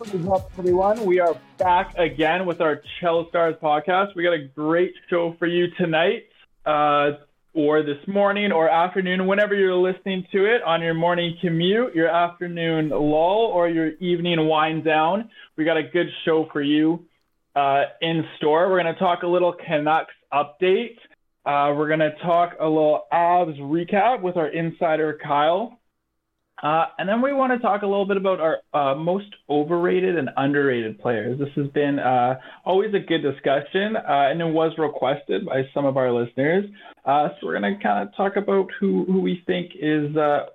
What is up, everyone? We are back again with our Chel Stars podcast. We got a great show for you tonight, uh, or this morning, or afternoon, whenever you're listening to it on your morning commute, your afternoon lull, or your evening wind down. We got a good show for you uh, in store. We're going to talk a little Canucks update. Uh, we're going to talk a little Avs recap with our insider Kyle. Uh, and then we want to talk a little bit about our uh, most overrated and underrated players. This has been uh, always a good discussion, uh, and it was requested by some of our listeners. Uh, so we're going to kind of talk about who, who we think is uh,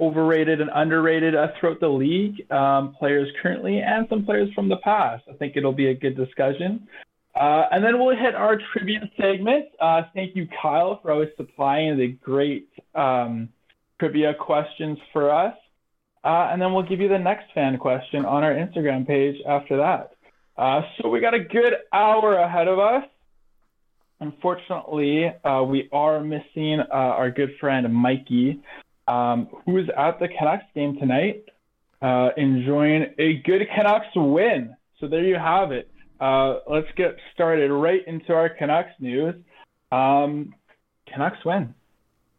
overrated and underrated throughout the league, um, players currently and some players from the past. I think it'll be a good discussion. and then we'll hit our trivia segment. thank you, Kyle, for always supplying the great. Um, trivia questions for us. Uh, and then we'll give you the next fan question on our Instagram page after that. Uh, so we got a good hour ahead of us. Unfortunately, uh, we are missing uh, our good friend Mikey, um, who's at the Canucks game tonight, uh, enjoying a good Canucks win. So there you have it. Uh, let's get started right into our Canucks news. Um, Canucks win,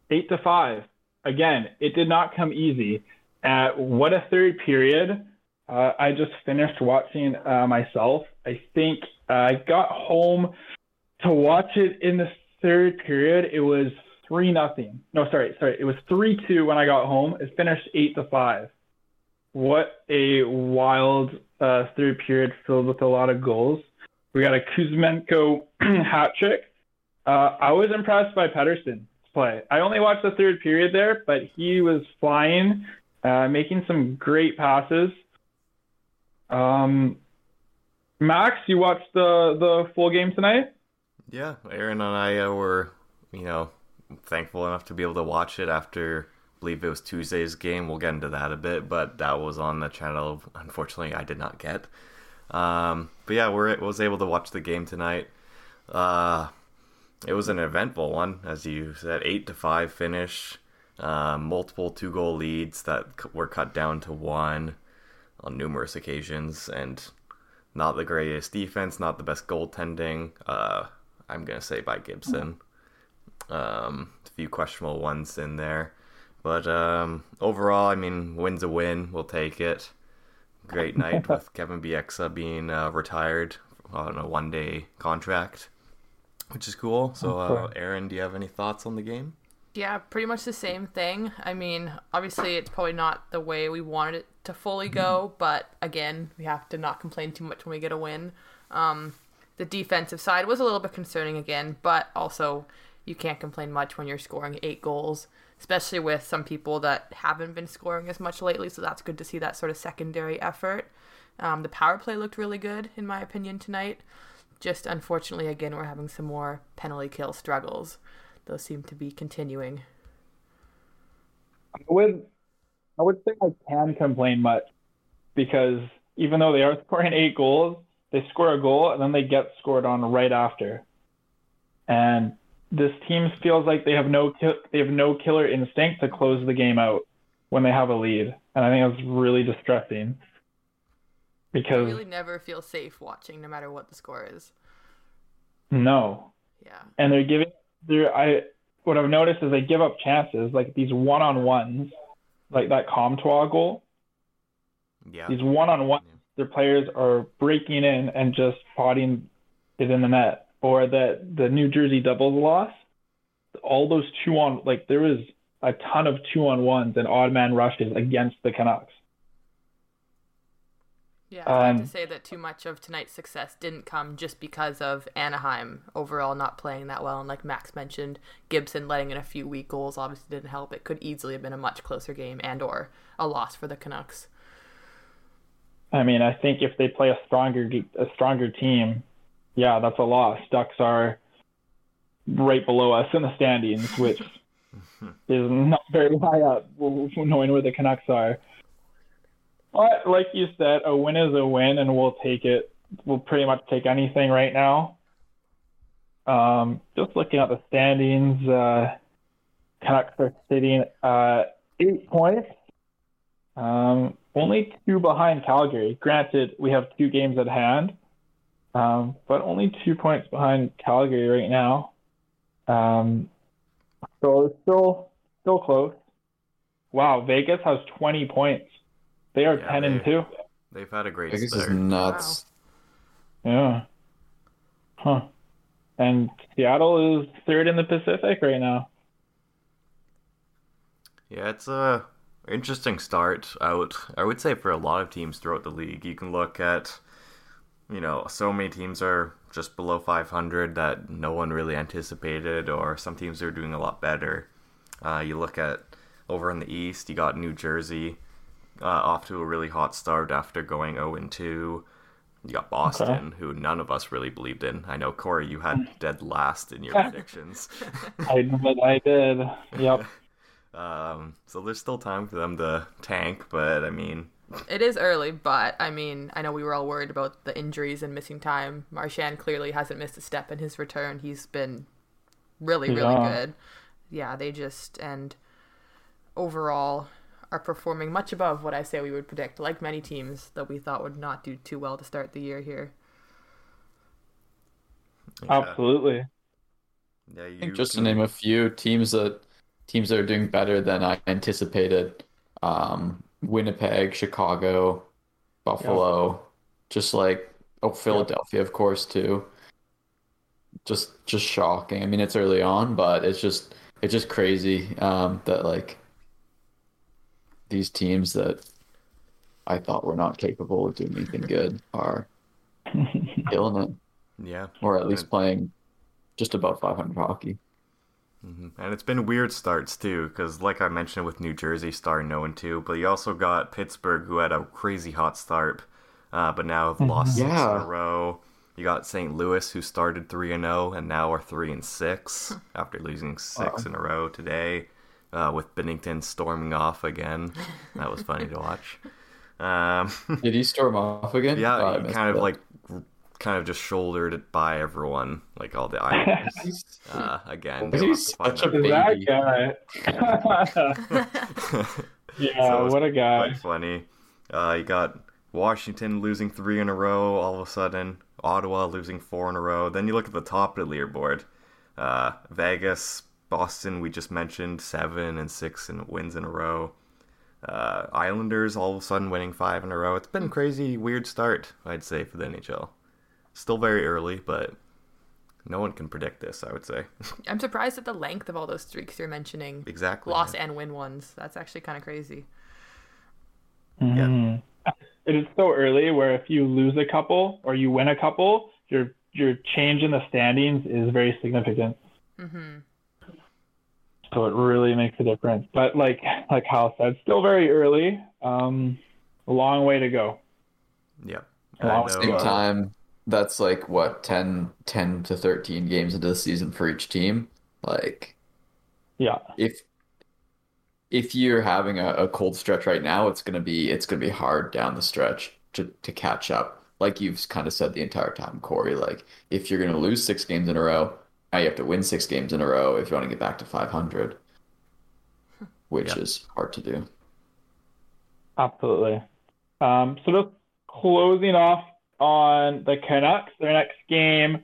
eight to five again, it did not come easy. Uh, what a third period. Uh, I just finished watching uh, myself. I think I got home to watch it in the third period. It was three nothing. No, sorry, sorry. It was three two when I got home. It finished eight to five. What a wild uh, third period filled with a lot of goals. We got a Kuzmenko hat trick. Uh, I was impressed by Pettersson play. I only watched the third period there, but he was flying, uh, making some great passes. Um, Max, you watched the the full game tonight? Yeah, Aaron and I uh, were, you know, thankful enough to be able to watch it after. I believe it was Tuesday's game. We'll get into that a bit, but that was on the channel. Unfortunately, I did not get. Um, but yeah, we was able to watch the game tonight. Uh, it was an eventful one, as you said, eight to five finish, uh, multiple two goal leads that were cut down to one on numerous occasions, and not the greatest defense, not the best goaltending. Uh, I'm gonna say by Gibson. Um, a few questionable ones in there, but um, overall, I mean, win's a win. We'll take it. Great night with Kevin Bieksa being uh, retired on a one-day contract which is cool. So, uh, Aaron, do you have any thoughts on the game? Yeah, pretty much the same thing. I mean, obviously, it's probably not the way we wanted it to fully go, mm-hmm. but again, we have to not complain too much when we get a win. Um, the defensive side was a little bit concerning again, but also you can't complain much when you're scoring eight goals, especially with some people that haven't been scoring as much lately. So that's good to see that sort of secondary effort. Um, the power play looked really good, in my opinion, tonight. Just unfortunately, again, we're having some more penalty kill struggles. Those seem to be continuing. I would, I would say I can complain much because even though they are scoring eight goals, they score a goal and then they get scored on right after. And this team feels like they have no they have no killer instinct to close the game out when they have a lead, and I think that's really distressing because you really never feel safe watching, no matter what the score is. No. Yeah. And they're giving. They're I. What I've noticed is they give up chances, like these one-on-ones, like that Comtois goal. Yeah. These one-on-one, yeah. their players are breaking in and just potting it in the net, or the the New Jersey doubles loss. All those two on like there was a ton of two on ones and odd man rushes against the Canucks. Yeah, I have to um, say that too much of tonight's success didn't come just because of Anaheim overall not playing that well. And like Max mentioned, Gibson letting in a few weak goals obviously didn't help. It could easily have been a much closer game and or a loss for the Canucks. I mean, I think if they play a stronger a stronger team, yeah, that's a loss. Ducks are right below us in the standings, which is not very high up, knowing where the Canucks are. Like you said, a win is a win, and we'll take it. We'll pretty much take anything right now. Um, just looking at the standings, uh, Canucks are sitting uh, eight points. Um, only two behind Calgary. Granted, we have two games at hand, um, but only two points behind Calgary right now. Um, so it's still still close. Wow, Vegas has 20 points. They are Yeah, 10 and 2. They've had a great Vegas is start. nuts. Yeah. Huh. And Seattle is third in the Pacific right now. Yeah, it's a interesting start out. I would say for a lot of teams throughout the league, you can look at, you know, so many teams are just below 500 that no one really anticipated, or some teams are doing a lot better. Uh, you look at over in the East, you got New Jersey uh, off to a really hot start after going 0 and 2. You got Boston, who none of us really believed in. I know Corey, you had dead last in your predictions. I but I did. Yep. Um, so there's still time for them to tank, but I mean, It is early, but I mean, I know we were all worried about the injuries and missing time. Marchand clearly hasn't missed a step in his return. He's been really, really Yeah. good. Yeah, they just and overall are performing much above what I say we would predict, like many teams that we thought would not do too well to start the year here. yeah, Absolutely. yeah, I you think just to name a few teams that teams that are doing better than I anticipated. Um, Winnipeg, Chicago, Buffalo, just like oh Philadelphia, of course, too. Just just shocking. I mean, it's early on, but it's just it's just crazy um, that like these teams that I thought were not capable of doing anything good are killing it, yeah, or at least and, playing just above 500 hockey. mhm. and it's been weird starts too, because like I mentioned with New Jersey starting 0 and 2, but you also got Pittsburgh who had a crazy hot start, uh, but now have lost six in Yeah. a row. You got St. Louis who started 3 and 0 and now are 3 and 6 after losing six Wow. in a row today. Uh, with Binnington storming off again, that was funny to watch. Um, Did he storm off again? Yeah, Oh, he kind of that. like kind of just shouldered it by everyone, like all the Islanders. He's- uh, again, He's you'll have to find such a that. Is Baby. that guy? yeah, So what a guy. Quite funny. Uh, you got Washington losing three in a row all of a sudden. Ottawa losing four in a row. Then you look at the top of the leaderboard. Uh, Vegas, Boston, we just mentioned seven and six and wins in a row. Uh, Islanders all of a sudden winning five in a row. It's been a crazy, weird start, I'd say, for the NHL. Still very early, but no one can predict this. I would say I'm surprised at the length of all those streaks you're mentioning. exactly. Loss and win ones. That's actually kind of crazy. Mhm. It is so early where if you lose a couple or you win a couple, your your change in the standings is very significant. hmm So it really makes a difference. But like like Hal said, still very early. Um, a long way to go. Yeah. Well, I at the At the know, same uh, time, that's like what 10, 10 to 13 games into the season for each team. Like Yeah. if if you're having a, a cold stretch right now, it's gonna be it's gonna be hard down the stretch to, to catch up. Like you've kind of said the entire time, Corey. Like if you're gonna lose six games in a row, you have to win six games in a row if you want to get back to 500, which Yeah. is hard to do. Absolutely. Um, so just closing off on the Canucks, their next game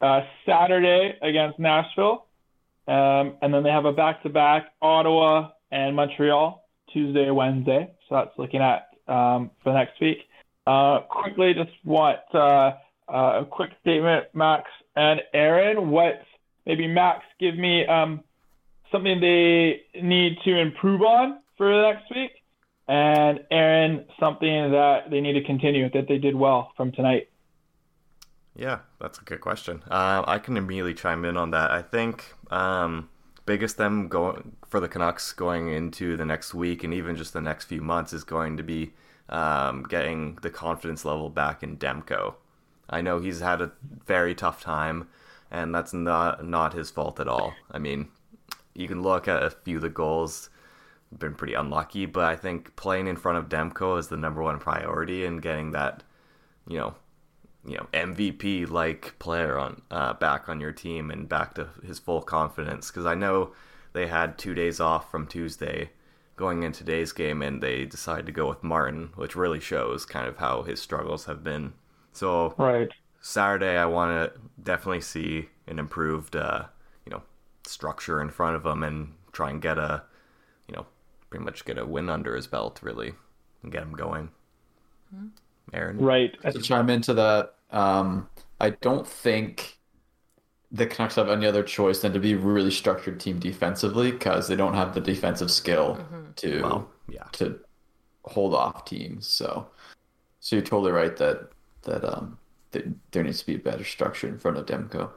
uh, Saturday against Nashville, um, and then they have a back-to-back Ottawa and Montreal Tuesday, Wednesday. So that's looking at um, for next week. Uh, quickly, just want uh, uh, a quick statement, Max and Aaron. What maybe Max give me um, something they need to improve on for next week and Aaron, something that they need to continue that they did well from tonight. Yeah, that's a good question. Uh, I can immediately chime in on that. I think um, biggest them going for the Canucks going into the next week and even just the next few months is going to be um, getting the confidence level back in Demko. I know he's had a very tough time, and that's not not his fault at all. I mean, you can look at a few of the goals been pretty unlucky, but I think playing in front of Demko is the number one priority and getting that, you know, you know MVP like player on uh, back on your team and back to his full confidence. Because I know they had two days off from Tuesday going in today's game, and they decided to go with Martin, which really shows kind of how his struggles have been. So Right. Saturday, I want to definitely see an improved, uh, you know, structure in front of him and try and get a, you know, pretty much get a win under his belt, really, and get him going. Aaron, Right. to chime into that, um, I don't think the Canucks have any other choice than to be really structured team defensively because they don't have the defensive skill to well, yeah, to hold off teams. So, so you're totally right that that um that there needs to be a better structure in front of Demko.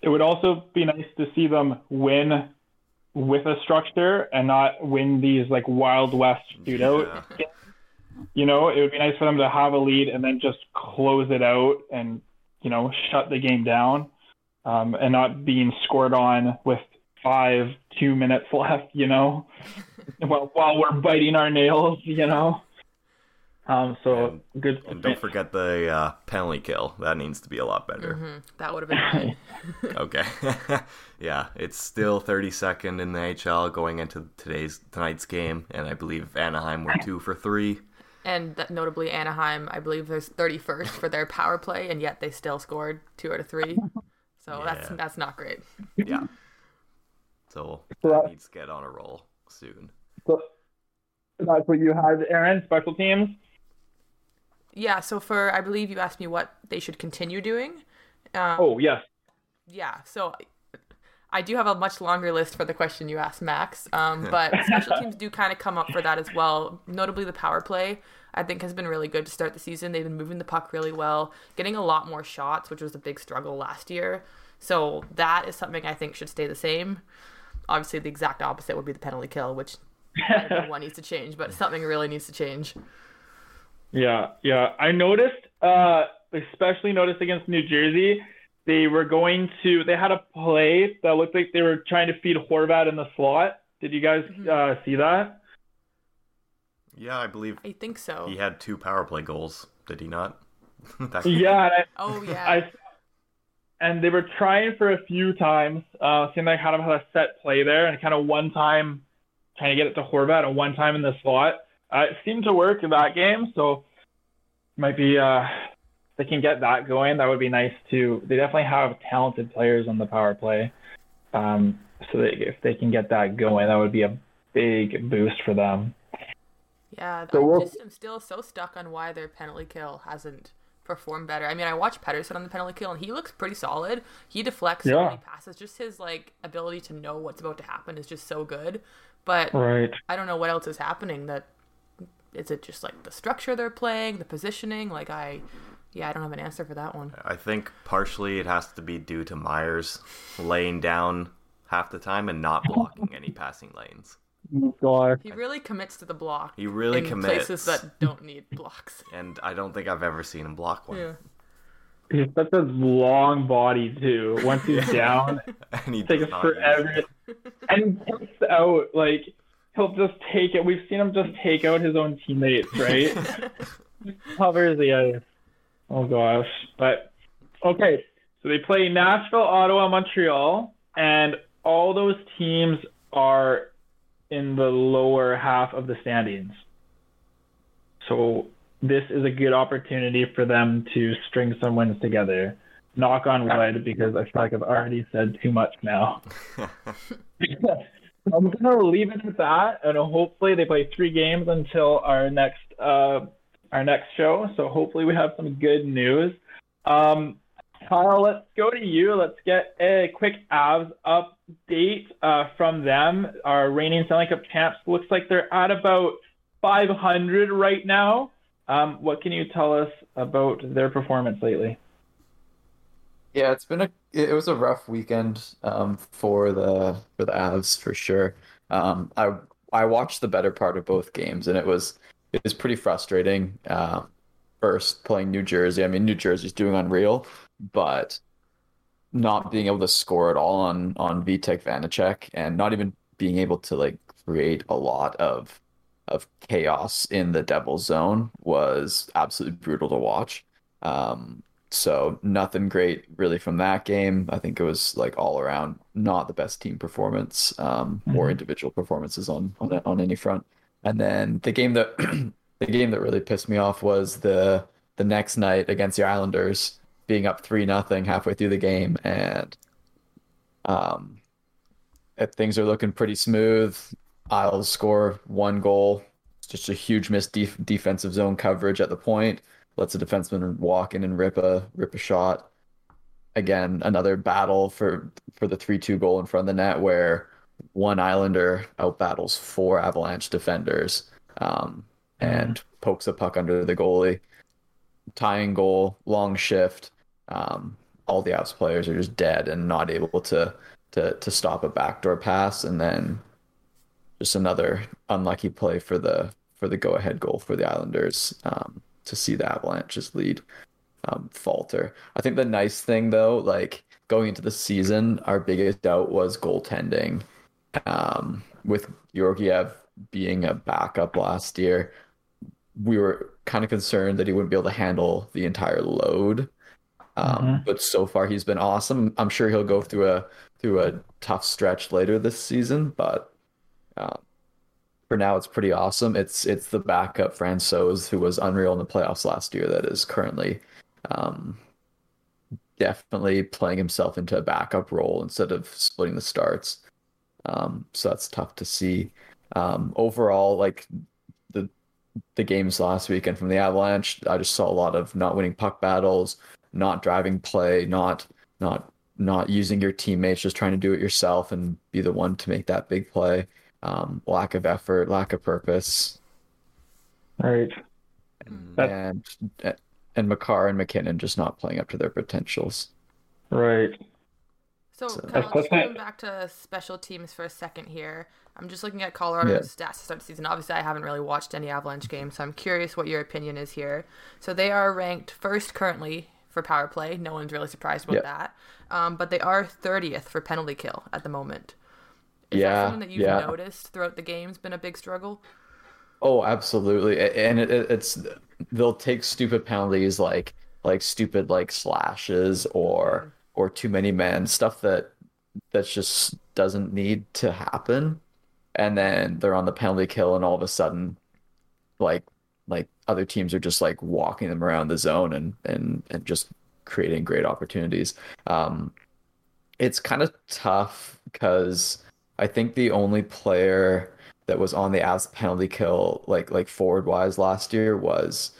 It would also be nice to see them win with a structure and not win these like Wild West shootout. Yeah. You know, it would be nice for them to have a lead and then just close it out and you know shut the game down, um, and not being scored on with five two minutes left. You know, while while we're biting our nails. You know. Um, so good. and don't forget the uh, penalty kill. That needs to be a lot better. Mhm. That would have been good. Okay. yeah, it's still 32nd in the HL going into today's tonight's game, and I believe Anaheim were two for three. And that notably, Anaheim, I believe, there's 31st for their power play, and yet they still scored two out of three. So that's Yeah. that's not great. Yeah. So So that that- needs to get on a roll soon. So that's what you had, Aaron. Special teams. Yeah. So for I believe you asked me what they should continue doing. Um, Oh yes. Yeah, so I do have a much longer list for the question you asked, Max. Um, but special teams do kind of come up for that as well. Notably, the power play I think has been really good to start the season. They've been moving the puck really well, getting a lot more shots, which was a big struggle last year. So that is something I think should stay the same. Obviously, the exact opposite would be the penalty kill, which I don't know what needs to change, but something really needs to change. Yeah, yeah. I noticed, uh, especially noticed against New Jersey, they were going to. They had a play that looked like they were trying to feed Horvat in the slot. Did you guys uh, see that? Yeah, I believe I think so. he had two power play goals. Did he not? That- Yeah, I, Oh yeah. I and they were trying for a few times. Uh, seemed like kind of had a set play there, and kind of one time trying to get it to Horvat, and one time in the slot. Uh, it seemed to work in that game, so might be uh, they can get that going. That would be nice too. They definitely have talented players on the power play, um, so that if they can get that going, that would be a big boost for them. Yeah, So I we'll- just am still so stuck on why their penalty kill hasn't performed better. I mean, I watched Pettersson on the penalty kill, and he looks pretty solid. He deflects so Yeah. many passes. Just his like ability to know what's about to happen is just so good. But Right. I don't know what else is happening. That is it. Just like the structure they're playing, the positioning. Like I, yeah, I don't have an answer for that one. I think partially it has to be due to Myers laying down half the time and not blocking any passing lanes. God. He really commits to the block. He really in commits. places that don't need blocks. And I don't think I've ever seen him block one. Yeah. He's such a long body too. Once he's down, And he takes forever. and he takes out like he'll just take it. We've seen him just take out his own teammates, right? Covers the ice. Oh gosh. But okay, so they play Nashville, Ottawa, Montreal, and all those teams are in the lower half of the standings. So this is a good opportunity for them to string some wins together. Knock on wood, because I feel like I've already said too much now. I'm gonna leave it at that, and hopefully they play three games until our next uh, our next show. So hopefully we have some good news. Um, Kyle, let's go to you. Let's get a quick Avs update uh, from them. Our reigning Stanley Cup champs looks like they're at about 500 right now. Um, what can you tell us about their performance lately? Yeah, it's been a it was a rough weekend um, for the for the Avs for sure. Um, I I watched the better part of both games and it was it was pretty frustrating. Uh, first playing New Jersey, I mean New Jersey's doing unreal, but not being able to score at all on on Vitek Vanecek and not even being able to like create a lot of of chaos in the Devil's zone was absolutely brutal to watch. Um, so nothing great really from that game. I think it was like all around not the best team performance um, or Mhm. individual performances on on on any front. And then the game that the game that really pissed me off was the the next night against the Islanders being up three nothing halfway through the game and um if things are looking pretty smooth. Isles score one goal. It's just a huge missed def defensive zone coverage at the point. Lets a defenseman walk in and rip a rip a shot. Again, another battle for for the three two goal in front of the net where one Islander out battles four Avalanche defenders um, and pokes a puck under the goalie. Tying goal, long shift. Um, all the Avs players are just dead and not able to to to stop a backdoor pass, and then just another unlucky play for the for the go ahead goal for the Islanders um, to see the Avalanche's lead um, falter. I think the nice thing though, like going into the season, our biggest doubt was goaltending. Um, with Georgiev being a backup last year, we were kind of concerned that he wouldn't be able to handle the entire load. Um, Mhm. But so far, he's been awesome. I'm sure he'll go through a through a tough stretch later this season, but uh, for now, it's pretty awesome. It's it's the backup Francouz who was unreal in the playoffs last year that is currently um, definitely playing himself into a backup role instead of splitting the starts. Um, so that's tough to see. Um, overall, like the the games last weekend from the Avalanche, I just saw a lot of not winning puck battles, not driving play, not not not using your teammates, just trying to do it yourself and be the one to make that big play. Um, lack of effort, lack of purpose, Right. That's- and and Makar and MacKinnon just not playing up to their potentials. Right. So, So- Kyle, That's just going back to special teams for a second here. I'm just looking at Colorado's stats to start the season. Obviously, I haven't really watched any Avalanche games, so I'm curious what your opinion is here. So they are ranked first currently for power play. No one's really surprised about Yep. that. Um, but they are 30th for penalty kill at the moment. Is Yeah, that something that you've yeah. noticed throughout the game's been a big struggle? Oh, absolutely. And it, it- it's they'll take stupid penalties like like stupid like slashes or or too many men, stuff that that just doesn't need to happen. And then they're on the penalty kill and all of a sudden like like other teams are just like walking them around the zone and and and just creating great opportunities. Um it's kind of tough because I think the only player that was on the Avs penalty kill, like like forward wise last year was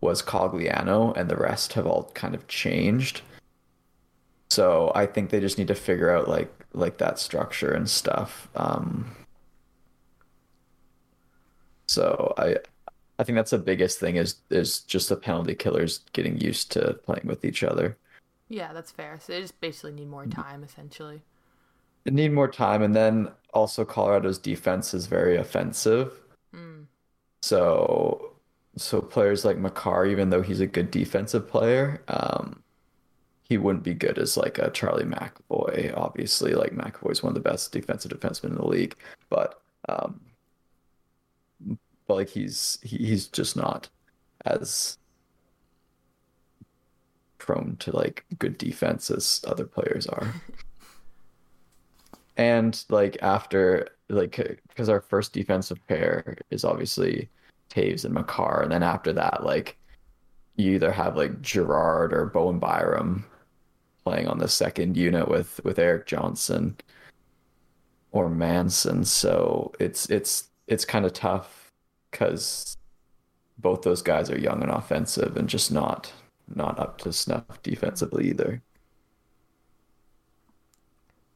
was Cogliano, and the rest have all kind of changed. So I think they just need to figure out like like that structure and stuff. Um, so I I think that's the biggest thing is is just the penalty killers getting used to playing with each other. Yeah, that's fair. So they just basically need more time, essentially. Need more time, and then also Colorado's defense is very offensive. Mm. So, so players like Makar, even though he's a good defensive player, um, he wouldn't be good as like a Charlie McAvoy. Obviously, like McAvoy's one of the best defensive defensemen in the league, but um, but like he's he, he's just not as prone to like good defense as other players are. And like after like because our first defensive pair is obviously Toews and Makar, and then after that, like you either have like Girard or Bowen Byram playing on the second unit with with Erik Johnson or Manson. So it's it's it's kind of tough because both those guys are young and offensive and just not not up to snuff defensively either.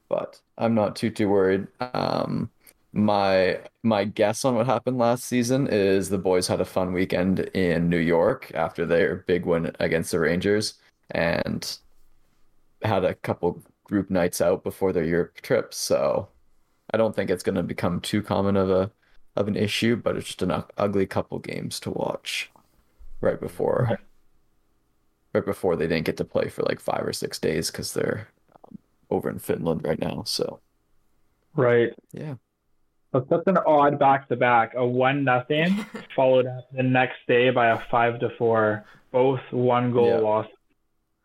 But I'm not too too worried. Um, my my guess on what happened last season is the boys had a fun weekend in New York after their big win against the Rangers and had a couple group nights out before their Europe trip. So I don't think it's going to become too common of a of an issue, but it's just an ugly couple games to watch right before right before they didn't get to play for like five or six days because they're um, over in Finland right now. So Right. yeah. So that's an odd back to back. A one nothing followed up the next day by a five to four. Both one goal Yeah. loss.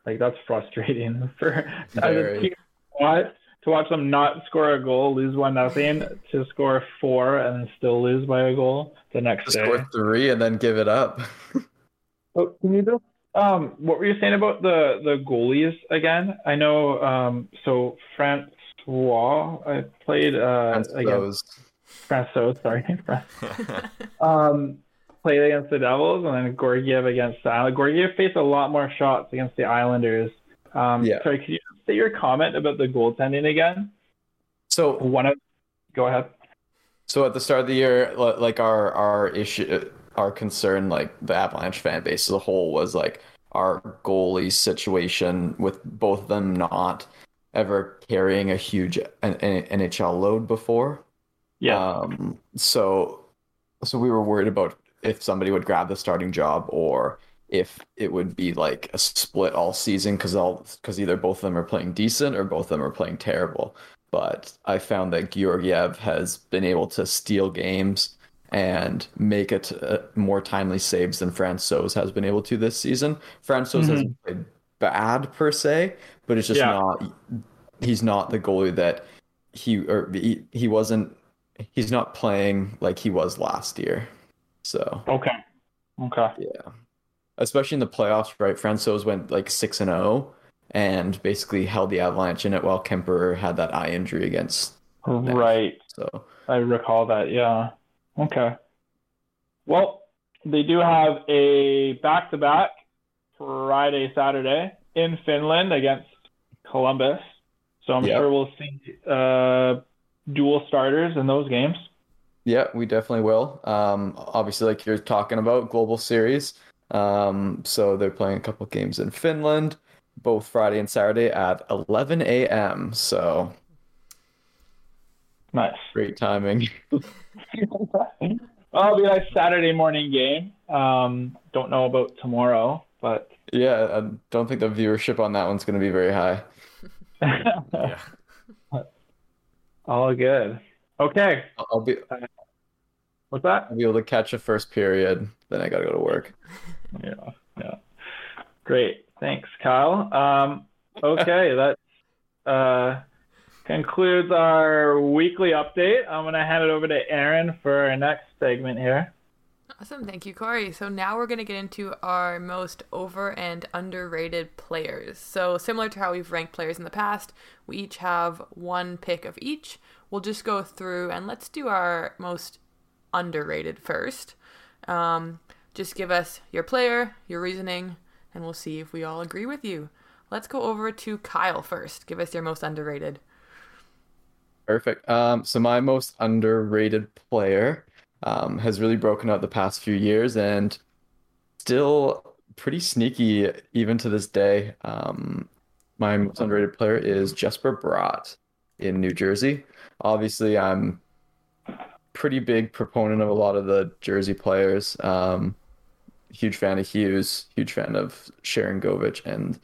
Like that's frustrating for Very. team to watch, to them not score a goal, lose one nothing, to score four and still lose by a goal the next Just day. score three and then give it up. Oh, can you just um what were you saying about the the goalies again? I know um so Francouz I played uh Against against. Francouz, sorry. um played against the Devils and then Georgiev against the Islanders. Georgiev faced a lot more shots against the Islanders. Um Yeah. sorry, could you say your comment about the goaltending again? So One of go ahead. So at the start of the year, like our our issue, our concern, like the Avalanche fan base as a whole, was like our goalie situation with both of them not ever carrying a huge NHL load before. Yeah. Um, so so we were worried about if somebody would grab the starting job or if it would be like a split all season because all because either both of them are playing decent or both of them are playing terrible. But I found that Georgiev has been able to steal games and make it uh, more timely saves than Francouz has been able to this season. Francouz hasn't played bad per se, but it's just Yeah. not. He's not the goalie that he or he, he wasn't. He's not playing like he was last year. So okay. Okay. yeah, especially in the playoffs, right? Francouz went like six and zero, and basically held the Avalanche in it while Kuemper had that eye injury against. Right. So I recall that, yeah. Okay. Well, they do have a back to back Friday, Saturday in Finland against Columbus. So I'm Yep. sure we'll see uh, dual starters in those games. yeah, we definitely will. Um, obviously, like you're talking about, global series. Um, so they're playing a couple games in Finland, both Friday and Saturday at 11 a.m. So Nice. great timing. Well, it'll be a nice Saturday morning game. Um, don't know about tomorrow, but Yeah, I don't think the viewership on that one's going to be very high. yeah. all good. Okay. I'll I'll be What's that? I'll be able to catch a first period, then I got to go to work. Yeah, yeah. Great. Thanks, Kyle. Um, okay, That's. uh, concludes our weekly update. I'm going to hand it over to Aaron for our next segment here. Awesome, thank you, Corey. So now we're gonna get into our most over and underrated players. So similar to how we've ranked players in the past, we each have one pick of each. We'll just go through and let's do our most underrated first. Um, just give us your player, your reasoning, and we'll see if we all agree with you. Let's go over to Kyle first. Give us your most underrated. Perfect. Um, so my most underrated player um, has really broken out the past few years and still pretty sneaky even to this day. Um, my most underrated player is Jesper Bratt in New Jersey. Obviously, I'm pretty big proponent of a lot of the Jersey players. Um, huge fan of Hughes, huge fan of Sharangovich, and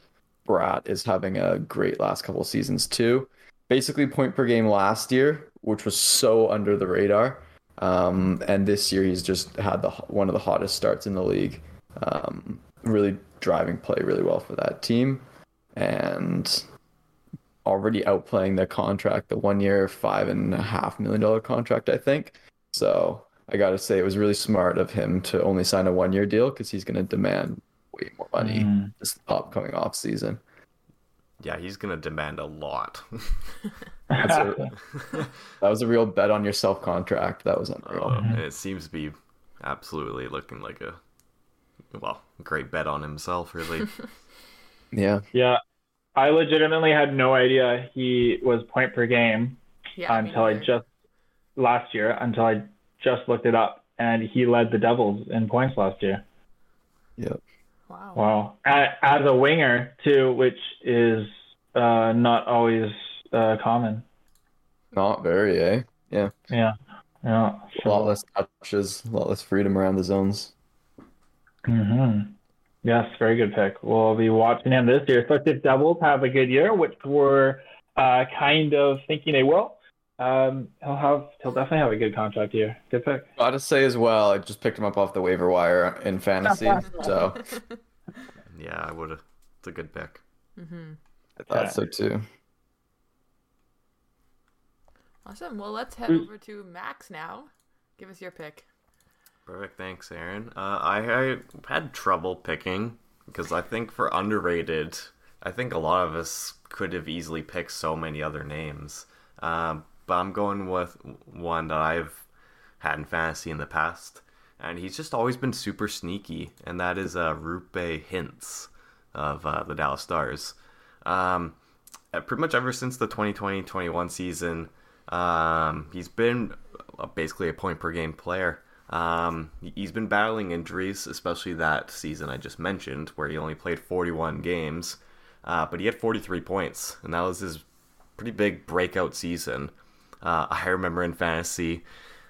Bratt is having a great last couple seasons too basically point per game last year, which was so under the radar. Um, and this year he's just had the one of the hottest starts in the league. Um, really driving play really well for that team, and already outplaying the contract, the one year five and a half million dollar contract, I think. So I got to say it was really smart of him to only sign a one year deal because he's going to demand way more money Mm. this upcoming off season. Yeah, he's gonna demand a lot. That's a, that was a real bet on yourself contract. That was unreal. Uh, and it seems to be absolutely looking like a well, great bet on himself, really. Yeah. yeah, I legitimately had no idea he was point per game Yeah, until I just last year until I just looked it up, and he led the Devils in points last year. Yep. Wow. Wow, A- as a winger too, which is uh, not always uh, common. Not very, eh? Yeah. Yeah, yeah. A lot less touches, a lot less freedom around the zones. hmm Yes, very good pick. We'll be watching him this year, especially if Devils have a good year, which we're uh, kind of thinking they will. Um, he'll have, he'll definitely have a good contract here. Good pick. I gotta say as well, I just picked him up off the waiver wire in fantasy. so yeah, I would have. It's a good pick. Mm-hmm. I thought Yeah. so too. Awesome. Well, let's head Mm. over to Max now. Give us your pick. Perfect, thanks, Aaron. Uh, I, I had trouble picking because I think for underrated, I think a lot of us could have easily picked so many other names. Um, but I'm going with one that I've had in fantasy in the past, and he's just always been super sneaky, and that is uh, Roope Hintz of uh, the Dallas Stars. Um, uh, pretty much ever since the 2020-21 season, um, he's been uh, basically a point per game player. Um, he's been battling injuries, especially that season I just mentioned, where he only played 41 games, uh, but he had 43 points, and that was his pretty big breakout season. Uh, I remember in fantasy,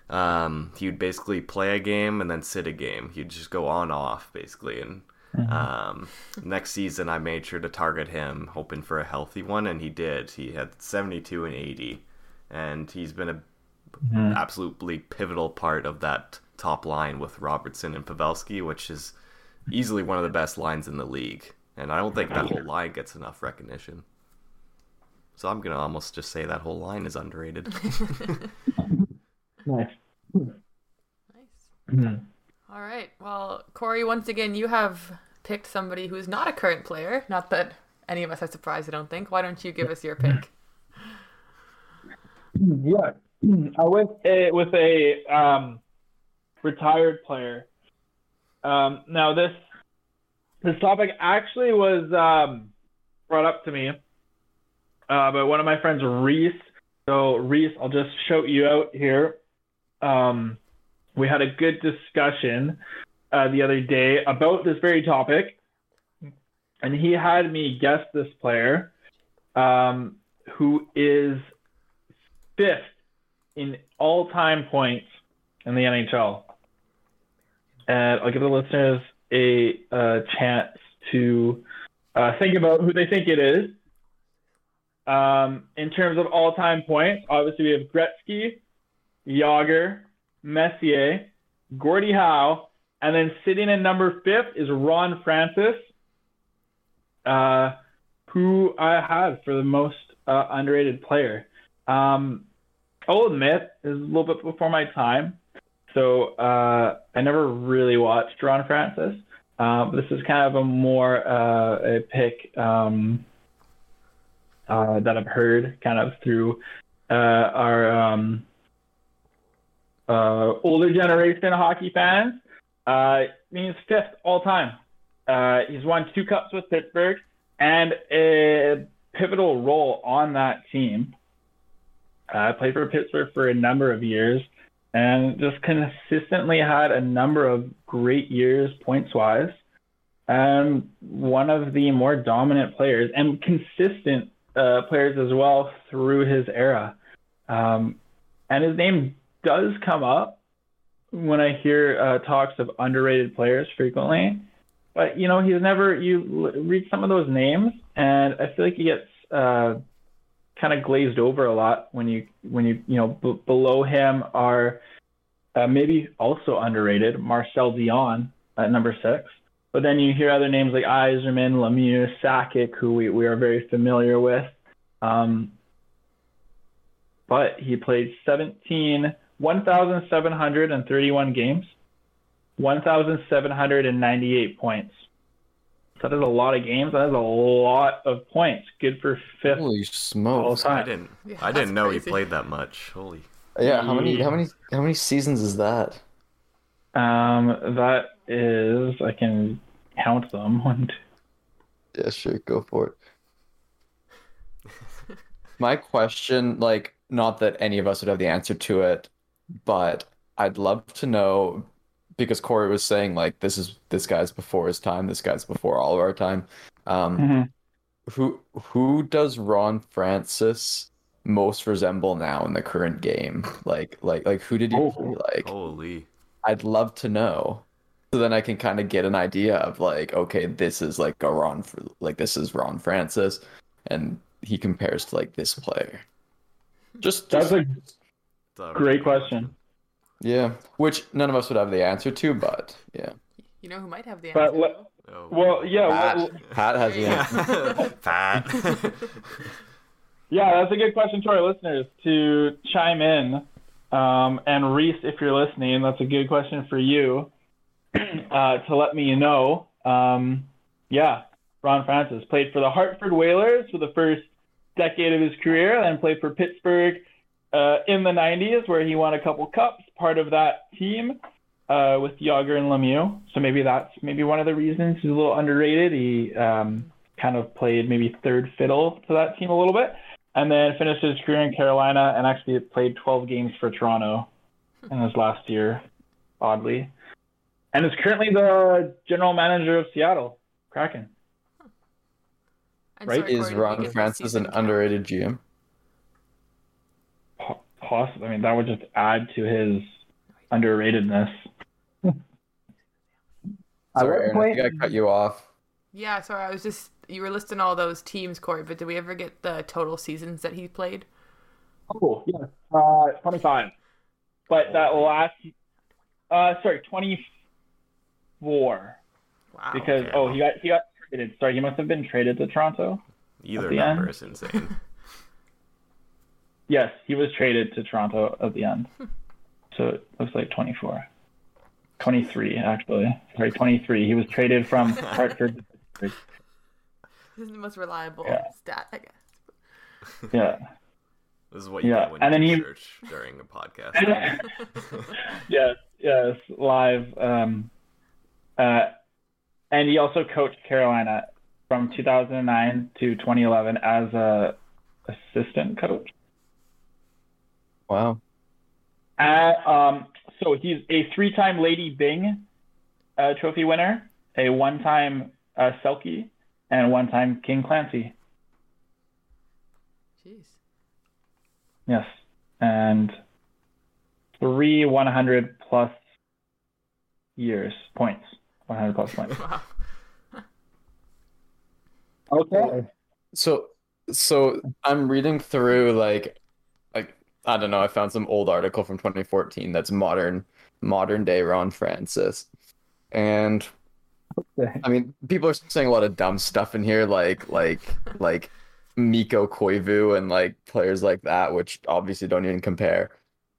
um, he would basically play a game and then sit a game. He'd just go on off basically, and um, next season I made sure to target him, hoping for a healthy one, and he did. He had 72 and 80, and he's been a absolutely pivotal part of that top line with Robertson and Pavelski, which is easily one of the best lines in the league. And I don't think that whole line gets enough recognition. So I'm gonna almost just say that whole line is underrated. Nice. Nice. Mhm. All right. Well, Corey, once again, you have picked somebody who's not a current player. Not that any of us are surprised, I don't think. Why don't you give us your pick? Yeah, I went a, with a um, retired player. Um, now this this topic actually was um, brought up to me uh, by one of my friends, Reese. So Reese, I'll just shout you out here. Um, we had a good discussion uh, the other day about this very topic, and he had me guess this player, um, who is fifth in all-time points in the NHL. And I'll give the listeners a uh, chance to uh, think about who they think it is. Um, in terms of all-time points, obviously we have Gretzky, Jagr, Messier, Gordie Howe, and then sitting in number fifth is Ron Francis, uh, who I had for the most uh, underrated player. Um, I'll admit, it was a little bit before my time, so uh, I never really watched Ron Francis. Uh, this is kind of a more uh, a pick um, uh, that I've heard kind of through uh, our um, uh, older generation hockey fans. Uh, he's fifth all time. Uh, he's won two cups with Pittsburgh and a pivotal role on that team. I uh, played for Pittsburgh for a number of years and just consistently had a number of great years points wise. Um, one of the more dominant players and consistent uh, players as well through his era. Um, and his name does come up when I hear uh, talks of underrated players frequently. But, you know, he's never, you read some of those names, and I feel like he gets uh, kind of glazed over a lot when you when you you know b- below him are uh, maybe also underrated Marcel Dionne at number six. But then you hear other names like Yzerman, Lemieux, Sakic, who we, we are very familiar with. Um, but he played 17, 1,731 games, 1,798 points. So that is a lot of games. That is a lot of points. Good for fifth Holy all smokes! I didn't. Yeah, I didn't know crazy. he played that much. Holy. Yeah, how many? How many? How many seasons is that? Um, that is, I can count them. One, two, Yeah, sure, go for it. My question, like, not that any of us would have the answer to it, but I'd love to know because Corey was saying like this is this guy's before his time, this guy's before all of our time. Um, Mhm. who who does Ron Francis most resemble now in the current game? Like like like who did he Oh. like? Holy. I'd love to know. So then I can kind of get an idea of like, okay, this is like a Ron, like this is Ron Francis, and he compares to like this player. Just, That's just a great question. yeah, which none of us would have the answer to, but yeah, You know who might have the But answer? le- Oh. well, yeah, Pat, well, Pat has the answer. Pat. yeah, that's a good question to our listeners to chime in. Um, and Reese, if you're listening, that's a good question for you uh, to let me know. Um, yeah, Ron Francis played for the Hartford Whalers for the first decade of his career, then played for Pittsburgh uh, in the 90s, where he won a couple cups, part of that team uh, with Jagr and Lemieux. So maybe that's maybe one of the reasons he's a little underrated. He um, kind of played maybe third fiddle to that team a little bit, and then finished his career in Carolina and actually played 12 games for Toronto in his last year, oddly, and is currently the general manager of Seattle Kraken. And right, sorry, Is Corey, did you Ron Francis an underrated GM? Po- Possibly, I mean that would just add to his underratedness. Sorry, what Aaron, I point- think I cut you off. Yeah, sorry, I was just you were listing all those teams, Corey, but did we ever get the total seasons that he played? Oh, yeah. Uh, 25. But that last, uh, sorry, 24. Wow. Because, okay. oh, he got, he got traded. Sorry, he must have been traded to Toronto. Either At the number end. is insane. Yes, he was traded to Toronto at the end. so it looks like 24. 23, actually. Sorry, 23. He was traded from Hartford. to Pittsburgh. This is the most reliable Yeah. stat, I guess. Yeah. This is what you Yeah, get when and you then he- during a podcast. yes, yes, live. Um, uh, and he also coached Carolina from 2009 to 2011 as a assistant coach. Wow. Uh, um, so he's a three-time Lady Byng uh, Trophy winner, a one-time uh, Selke, and one-time King Clancy. Jeez. Yes, and three 100 plus years points. 100 plus points. Wow. Okay. So so I'm reading through like like I don't know, I found some old article from 2014 that's modern modern day Ron Francis. And I mean, people are saying a lot of dumb stuff in here like like like Mikko Koivu and like players like that which obviously don't even compare.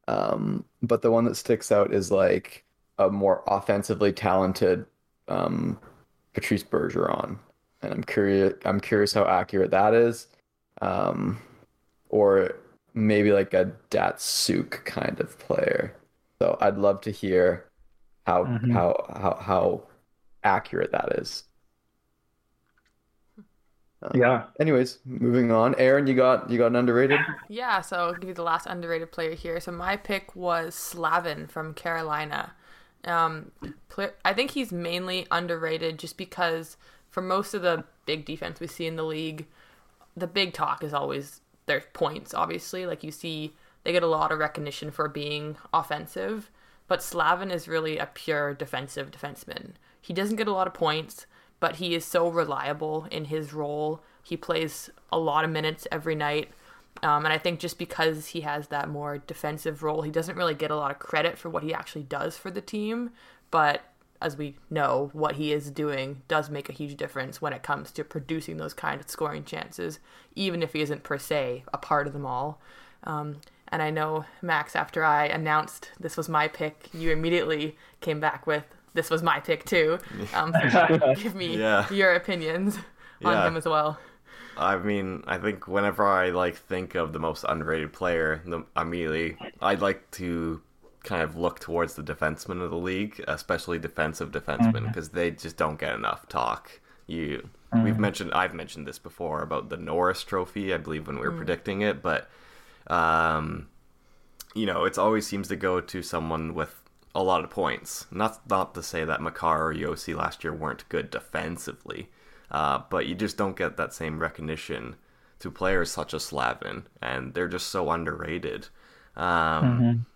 Um but the one that sticks out is like a more offensively talented um Patrice Bergeron and I'm curious I'm curious how accurate that is. Um, or maybe like a Datsyuk kind of player. So I'd love to hear how Mhm. how how how accurate that is. Yeah. Anyways, moving on. Aaron, you got you got an underrated? Yeah, so I'll give you the last underrated player here. So my pick was Slavin from Carolina. Um, I think he's mainly underrated just because for most of the big defense we see in the league, the big talk is always their points. Obviously, like you see, they get a lot of recognition for being offensive, but Slavin is really a pure defensive defenseman. He doesn't get a lot of points, but he is so reliable in his role. He plays a lot of minutes every night. Um, and I think just because he has that more defensive role, he doesn't really get a lot of credit for what he actually does for the team. But as we know, what he is doing does make a huge difference when it comes to producing those kind of scoring chances, even if he isn't per se a part of them all. Um, and I know, Max, after I announced this was my pick, you immediately came back with this was my pick too. Um, so give me Yeah. your opinions on Yeah. him as well. I mean, I think whenever I like think of the most underrated player, the, immediately I'd like to kind of look towards the defensemen of the league, especially defensive defensemen, mm-hmm. because they just don't get enough talk. You, we've mm-hmm. mentioned, I've mentioned this before about the Norris Trophy, I believe when we were mm. predicting it, but um, you know, it always seems to go to someone with a lot of points. Not not to say that Makar or Josi last year weren't good defensively, uh, but you just don't get that same recognition to players such as Slavin, and they're just so underrated. Um,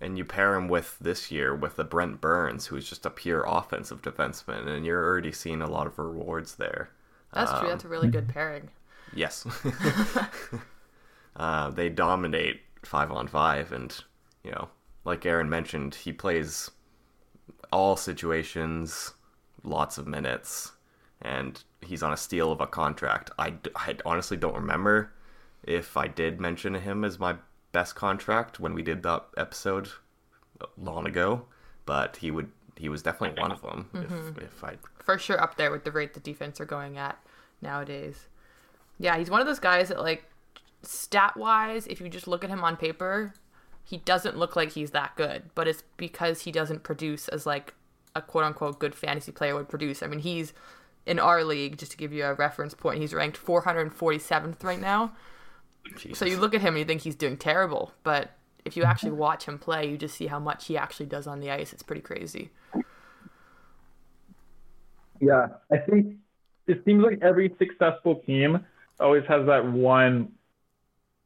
And you pair him with this year with the Brent Burns, who's just a pure offensive defenseman, and you're already seeing a lot of rewards there. That's true. That's a really good pairing. Yes. uh, they dominate five on five, and you know, like Aaron mentioned, he plays all situations lots of minutes, and he's on a steal of a contract. I, I honestly don't remember if I did mention him as my best contract when we did that episode long ago, but he would he was definitely one of them. Mm-hmm. If, if I For sure up there with the rate the defense are going at nowadays. Yeah, he's one of those guys that like stat wise, if you just look at him on paper, he doesn't look like he's that good. But it's because he doesn't produce as like a quote unquote good fantasy player would produce. I mean he's in our league, just to give you a reference point, he's ranked four hundred and forty seventh right now. Jesus. So you look at him and you think he's doing terrible, but if you actually watch him play, you just see how much he actually does on the ice. It's pretty crazy. Yeah, I think it seems like every successful team always has that one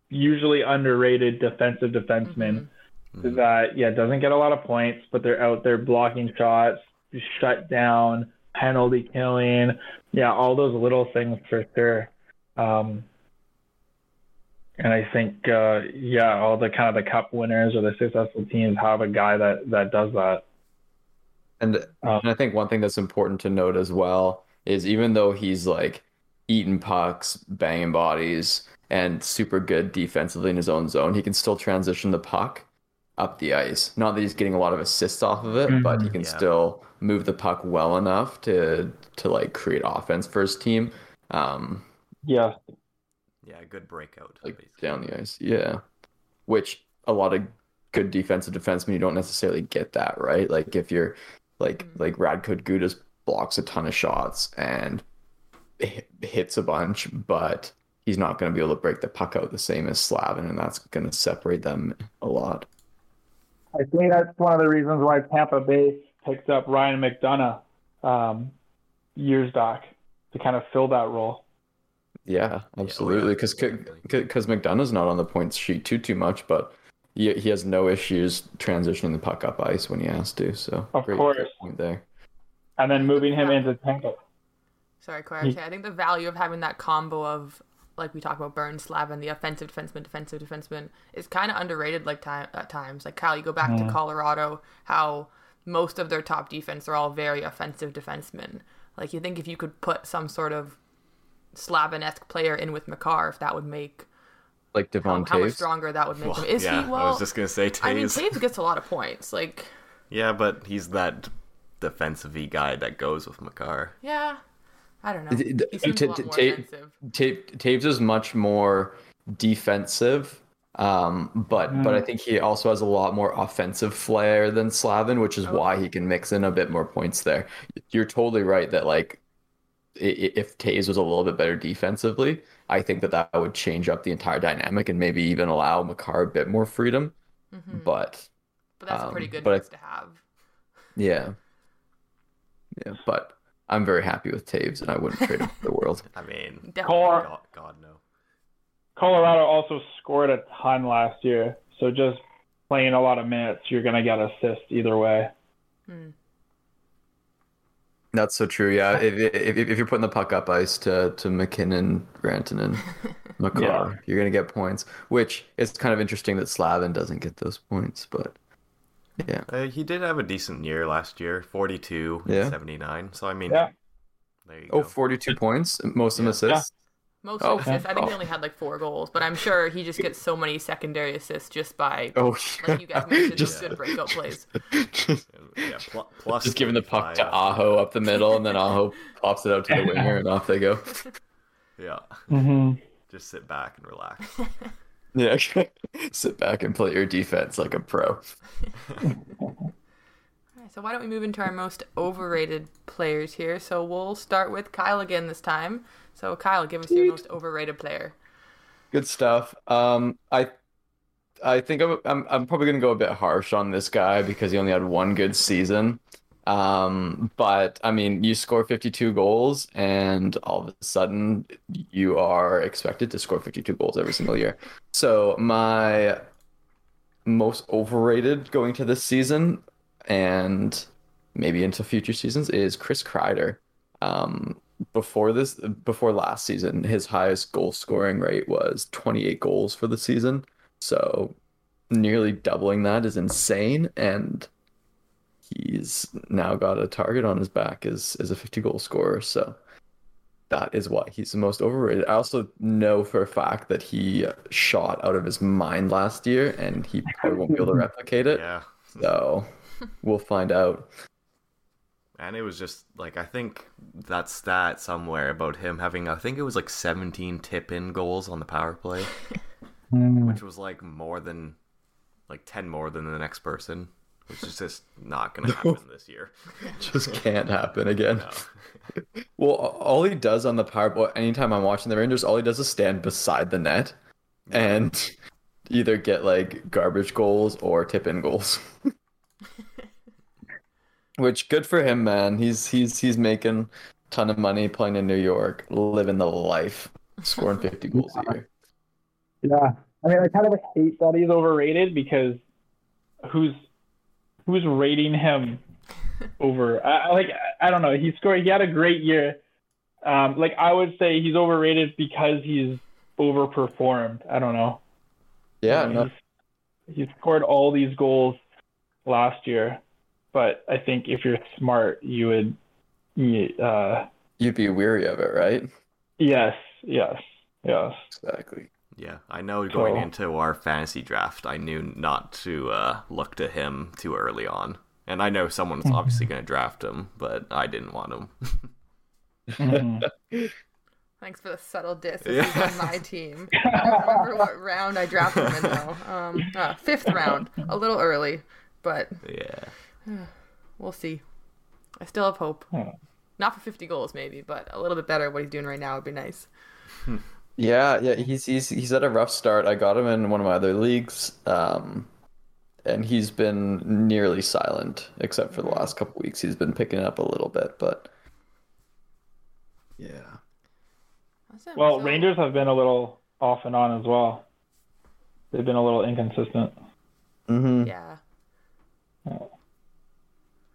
usually underrated defensive defenseman mm-hmm. Mm-hmm. that yeah doesn't get a lot of points, but they're out there blocking shots, shut down, penalty killing, yeah, all those little things for sure. Um, and I think uh, yeah, all the kind of the cup winners or the successful teams have a guy that that does that. And, Um, and I think one thing that's important to note as well is even though he's like eating pucks, banging bodies, and super good defensively in his own zone, he can still transition the puck up the ice. Not that he's getting a lot of assists off of it, but he can Yeah. still move the puck well enough to to like create offense for his team. Um, Yeah, yeah, good breakout. like basically. down the ice. Yeah. Which a lot of good defensive defensemen you don't necessarily get that, right? Like if you're like like Radko Gudas blocks a ton of shots and hit, hits a bunch, but he's not going to be able to break the puck out the same as Slavin, and that's going to separate them a lot. I think that's one of the reasons why Tampa Bay picked up Ryan McDonagh um, years back to kind of fill that role. Yeah, absolutely. Because definitely. because McDonagh's not on the points sheet too too much, but he, he has no issues transitioning the puck up ice when he has to. So Of great, course. great point there. And then moving him into Tampa. Sorry, Claire. I think the value of having that combo of like we talk about Burns, Slavin, the offensive defenseman, defensive defenseman, is kind of underrated. Like time at times, like Kyle, you go back to Colorado, how most of their top defense are all very offensive defensemen. Like you think if you could put some sort of Slavin-esque player in with Makar, if that would make Like how, Devon how much Toews. stronger that would make Well, him. Is yeah, he? Well, I was just gonna say Toews. I mean, Toews gets a lot of points. Like, Yeah, but he's that defensive guy that goes with Makar. yeah, I don't know. D- d- He seems t- a lot more Ta- offensive. Ta- Toews is much more defensive, um, but but I think he also has a lot more offensive flair than Slavin, which is why he can mix in a bit more points there. You're totally right that like i- i- if Toews was a little bit better defensively, I think that that would change up the entire dynamic and maybe even allow Makar a bit more freedom. Mm-hmm. But But that's a pretty um, good but I- to have. yeah, yeah, but I'm very happy with Toews, and I wouldn't trade him for the world. I mean, Definitely. God, God no. Colorado also scored a ton last year. So just playing a lot of minutes, you're going to get assists either way. That's so true. Yeah, if, if, if you're putting the puck up ice to to MacKinnon, Rantanen, and Makar, Yeah. you're gonna get points. Which is kind of interesting that Slavin doesn't get those points, but yeah, Uh, he did have a decent year last year, 42 Yeah. 79. So I mean, Yeah. there you oh, go. 42 points, most of them Yeah. assists. Most Oh, assists. I think he oh. only had like four goals, but I'm sure he just gets so many secondary assists just by, Oh, like you guys mentioned, just, good breakout plays. just yeah, pl- plus just giving the puck to Aho up the middle, and then Aho pops it out to the winger, and off they go. Yeah, Mm-hmm. just sit back and relax. Yeah, sit back and play your defense like a pro. So why don't we move into our most overrated players here? So we'll start with Kyle again this time. So Kyle, give us your most overrated player. Good stuff. Um, I I think I'm, I'm I'm probably gonna go a bit harsh on this guy because he only had one good season. Um, but I mean, you score 52 goals, and all of a sudden you are expected to score 52 goals every single year. So my most overrated going to this season and maybe into future seasons is Chris Kreider. Um, before this, before last season, his highest goal scoring rate was 28 goals for the season. So nearly doubling that is insane. And he's now got a target on his back as as a 50 goal scorer. So that is why he's the most overrated. I also know for a fact that he shot out of his mind last year, and he probably won't be able to replicate it. Yeah. So we'll find out. And it was just like I think that's that stat somewhere about him having I think it was like 17 tip in goals on the power play, hmm. which was like more than like 10 more than the next person, which is just not going to happen this year. Just can't happen again. No. Well, all he does on the power play, anytime I'm watching the Rangers, all he does is stand beside the net and either get like garbage goals or tip in goals. Which good for him, man. He's he's he's making a ton of money playing in New York, living the life, scoring 50 goals a year. Yeah, I mean, I kind of hate that he's overrated because who's who's rating him over? I, I like I don't know. He scored. He had a great year. Um, like I would say he's overrated because he's overperformed. I don't know. Yeah, I mean, no, he's, he scored all these goals last year, but I think if you're smart, you would. you- Uh, you'd be weary of it, right? yes, yes, yes. Exactly. Yeah, I know going So- into our fantasy draft, I knew not to uh, look to him too early on. And I know someone's obviously going to draft him, but I didn't want him. Mhm. Thanks for the subtle diss. This is on my team. I don't remember what round I drafted him in though. Um, uh, fifth round, a little early, but yeah. we'll see. I still have hope. Hmm. Not for 50 goals, maybe, but a little bit better. What he's doing right now would be nice. Yeah, yeah, he's he's he's had a rough start. I got him in one of my other leagues, um, and he's been nearly silent, except for the last couple weeks. He's been picking up a little bit, but yeah, Well, So- Rangers have been a little off and on as well. They've been a little inconsistent. mm-hmm. Yeah.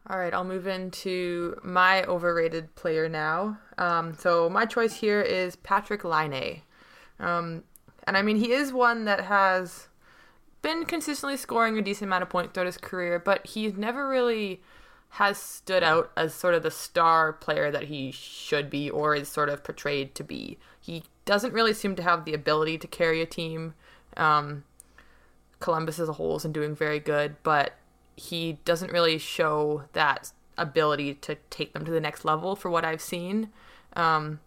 All right, I'll move into my overrated player now. Um, so my choice here is Patrik Laine. Um, and I mean, he is one that has been consistently scoring a decent amount of points throughout his career, but he's never really has stood out as sort of the star player that he should be or is sort of portrayed to be. He doesn't really seem to have the ability to carry a team. Um, Columbus as a whole isn't doing very good, but he doesn't really show that ability to take them to the next level for what I've seen. Um,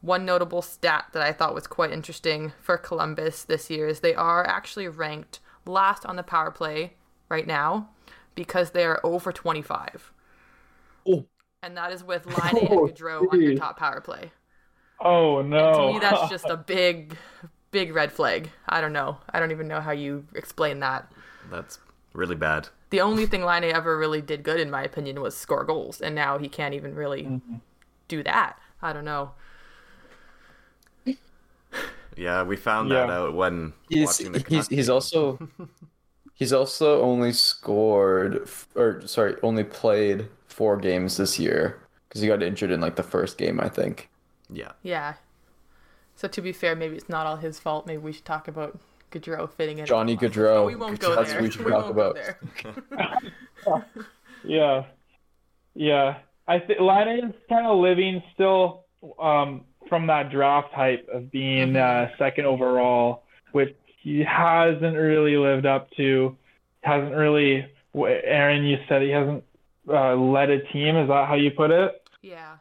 one notable stat that I thought was quite interesting for Columbus this year is they are actually ranked last on the power play right now because they are over 25. Oh. And that is with Laine Oh, and Gaudreau on your top power play. Oh no! To me, that's just a big, big red flag. I don't know. I don't even know how you explain that. That's really bad. The only thing Laine ever really did good, in my opinion, was score goals, and now he can't even really mm-hmm. do that. I don't know. Yeah, we found that out when he's watching the he's Canucks he's game. also he's also only scored or sorry, only played four games this year because he got injured in like the first game, I think. yeah. Yeah. So to be fair, maybe it's not all his fault. Maybe we should talk about Gaudreau fitting in. Johnny But Gaudreau. we won't go That's there. what we should We talk about. yeah, yeah. I think Laine is kind of living still um, from that draft hype of being uh, second overall, which he hasn't really lived up to. Hasn't really. Aaron, you said he hasn't uh, led a team. Is that how you put it? Yeah.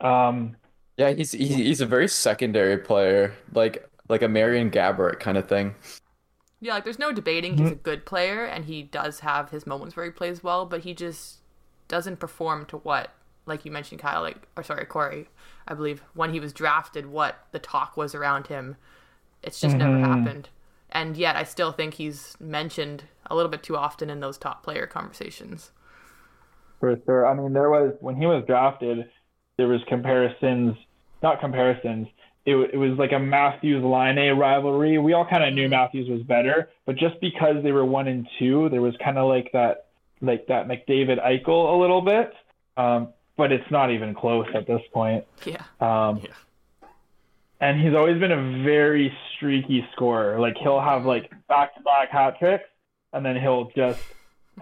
Um, Yeah, he's he's, he's a very secondary player, like like a Marian Gaborik kind of thing. Yeah, like there's no debating he's a mm-hmm. good player and he does have his moments where he plays well, but he just doesn't perform to what like you mentioned Kyle like or sorry, Corey, I believe when he was drafted what the talk was around him. It's just never mm-hmm. happened. And yet I still think he's mentioned a little bit too often in those top player conversations. For sure. I mean, there was when he was drafted, there was comparisons, not comparisons. It, it was like a Matthews Laine A rivalry. We all kind of knew Matthews was better, but just because they were one and two, there was kind of like that, like that McDavid Eichel a little bit. Um, but it's not even close at this point. Yeah. Um, Yeah. and he's always been a very streaky scorer. Like he'll have like back to back hat tricks, and then he'll just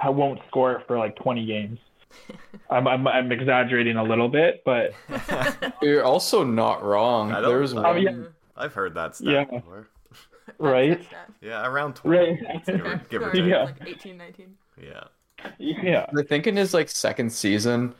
won't score for like 20 games. I'm, I'm I'm exaggerating a little bit, but You're also not wrong. I don't- There's I Oh, one. yeah. I've heard that stat Yeah. before. right, Yeah, around 20. right, Give or, give or take. Yeah. Like 18, 19. Yeah. yeah, I think in his like second season,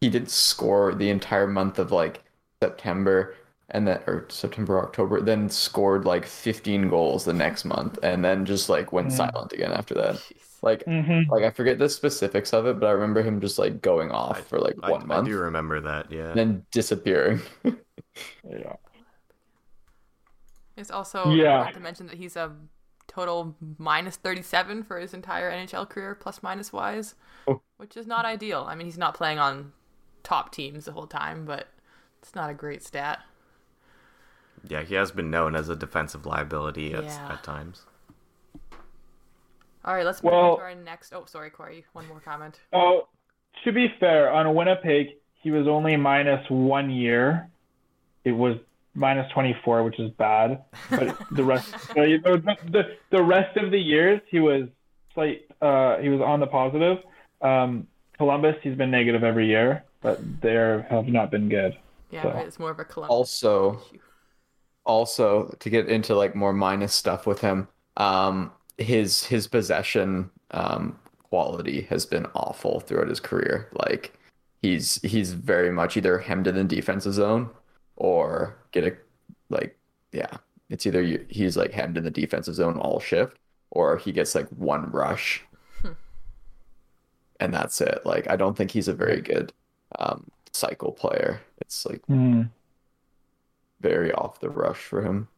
he did score the entire month of like September and then or September October, then scored like 15 goals the next month, and then just like went Mm. silent again after that. Jeez. Like hmm like I forget the specifics of it, but I remember him just like going off I- for like I, one I month, do remember that, yeah. and then disappearing. yeah. It's also Yeah. important to mention that he's a total minus 37 for his entire NHL career, plus minus wise, Oh. which is not ideal. I mean, he's not playing on top teams the whole time, but it's not a great stat. Yeah, he has been known as a defensive liability at, Yeah. at times. All right, let's move Well- on to our next. Oh, sorry, Corey. One more comment. Oh, to be fair, on Winnipeg, he was only minus one year. It was minus 24, which is bad. But the rest, the, the, the, the rest of the years, he was slight. Uh, he was on the positive. Um, Columbus, he's been negative every year, but they have not been good. Yeah, So- right, it's more of a Columbus Also, issue. also to get into like more minus stuff with him, um, his his possession um quality has been awful throughout his career. Like he's he's very much either hemmed in the defensive zone or get a like yeah, it's either you, he's like hemmed in the defensive zone all shift or he gets like one rush. And that's it. Like I don't think he's a very good um cycle player. It's like very off the rush for him.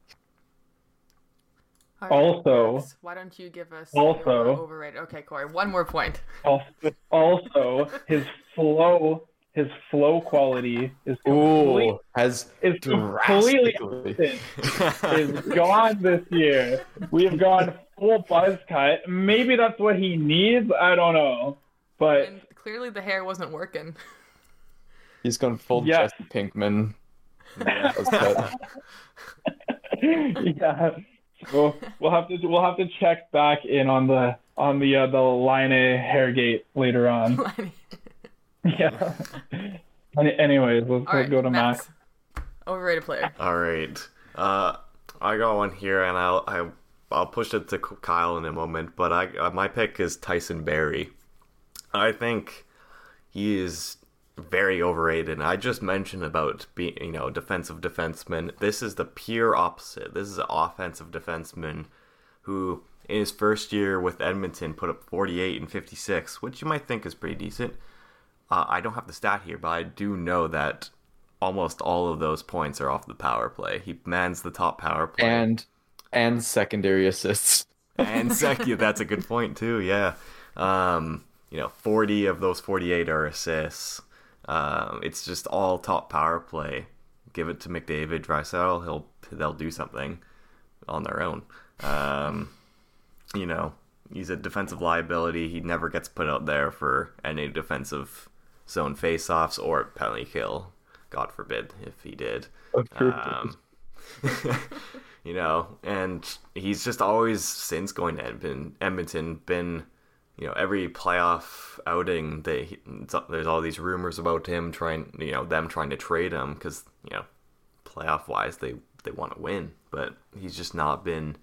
All Also- Max, why don't you give us also- overrated? Okay, Corey, one more point. Also, also his flow, his flow quality is complete, Ooh, has is completely is gone this year. We have gone full buzz cut. Maybe that's what he needs. I don't know, but And clearly the hair wasn't working. He's gone full Yeah. Jesse Pinkman. Yeah. Yeah, we'll we'll have to we'll have to check back in on the on the uh, the Laine A hairgate later on. Yeah. Any, anyways, let's All right, go to Max. Max. Overrated player. All right. Uh, I got one here, and I'll I, I'll push it to Kyle in a moment. But I uh, my pick is Tyson Barrie. I think he is very overrated. And I just mentioned about being you know defensive defenseman. This is the pure opposite. This is an offensive defenseman who in his first year with Edmonton put up 48 and 56, which you might think is pretty decent. Uh, I don't have the stat here, but I do know that almost all of those points are off the power play. He mans the top power play. And and secondary assists. and second, that's a good point too. Yeah, um, you know, forty of those forty-eight are assists. Um, it's just all top power play. Give it to McDavid, Draisaitl. He'll they'll do something on their own. Um, you know, he's a defensive liability. He never gets put out there for any defensive zone face-offs or penalty kill. God forbid if he did. Um, you know, and he's just always since going to Edmonton, Edmonton been, you know, every playoff outing they there's all these rumors about him trying, you know, them trying to trade him because you know, playoff wise they they want to win, but he's just not been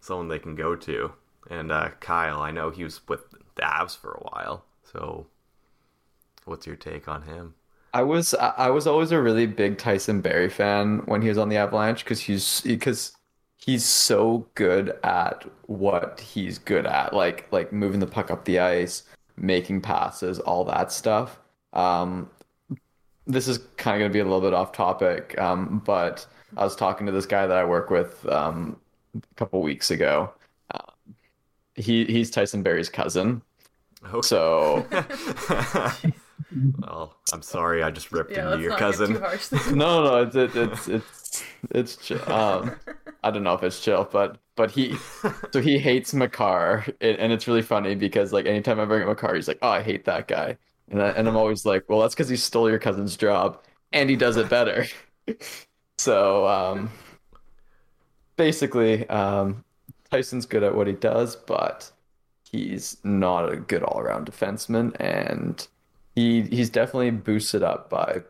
someone they can go to. And uh, Kyle, I know he was with the Avs for a while, so what's your take on him? I was I was always a really big Tyson Barrie fan when he was on the Avalanche because he's because he's so good at what he's good at, like like moving the puck up the ice, making passes, all that stuff. Um, this is kind of going to be a little bit off topic, um, but I was talking to this guy that I work with um, a couple weeks ago. Um, he he's Tyson Barrie's cousin, Okay. so. well, I'm sorry, I just ripped Yeah, into let's your not cousin. get too harsh. No, no, it's it, it's it's it's chill. Um, I don't know if it's chill, but but he so he hates Makar, and, it's really funny because like anytime I bring up Makar, he's like, "Oh, I hate that guy," and I, and I'm always like, "Well, that's because he stole your cousin's job, and he does it better." so um, basically, um, Tyson's good at what he does, but he's not a good all-around defenseman, and he he's definitely boosted up by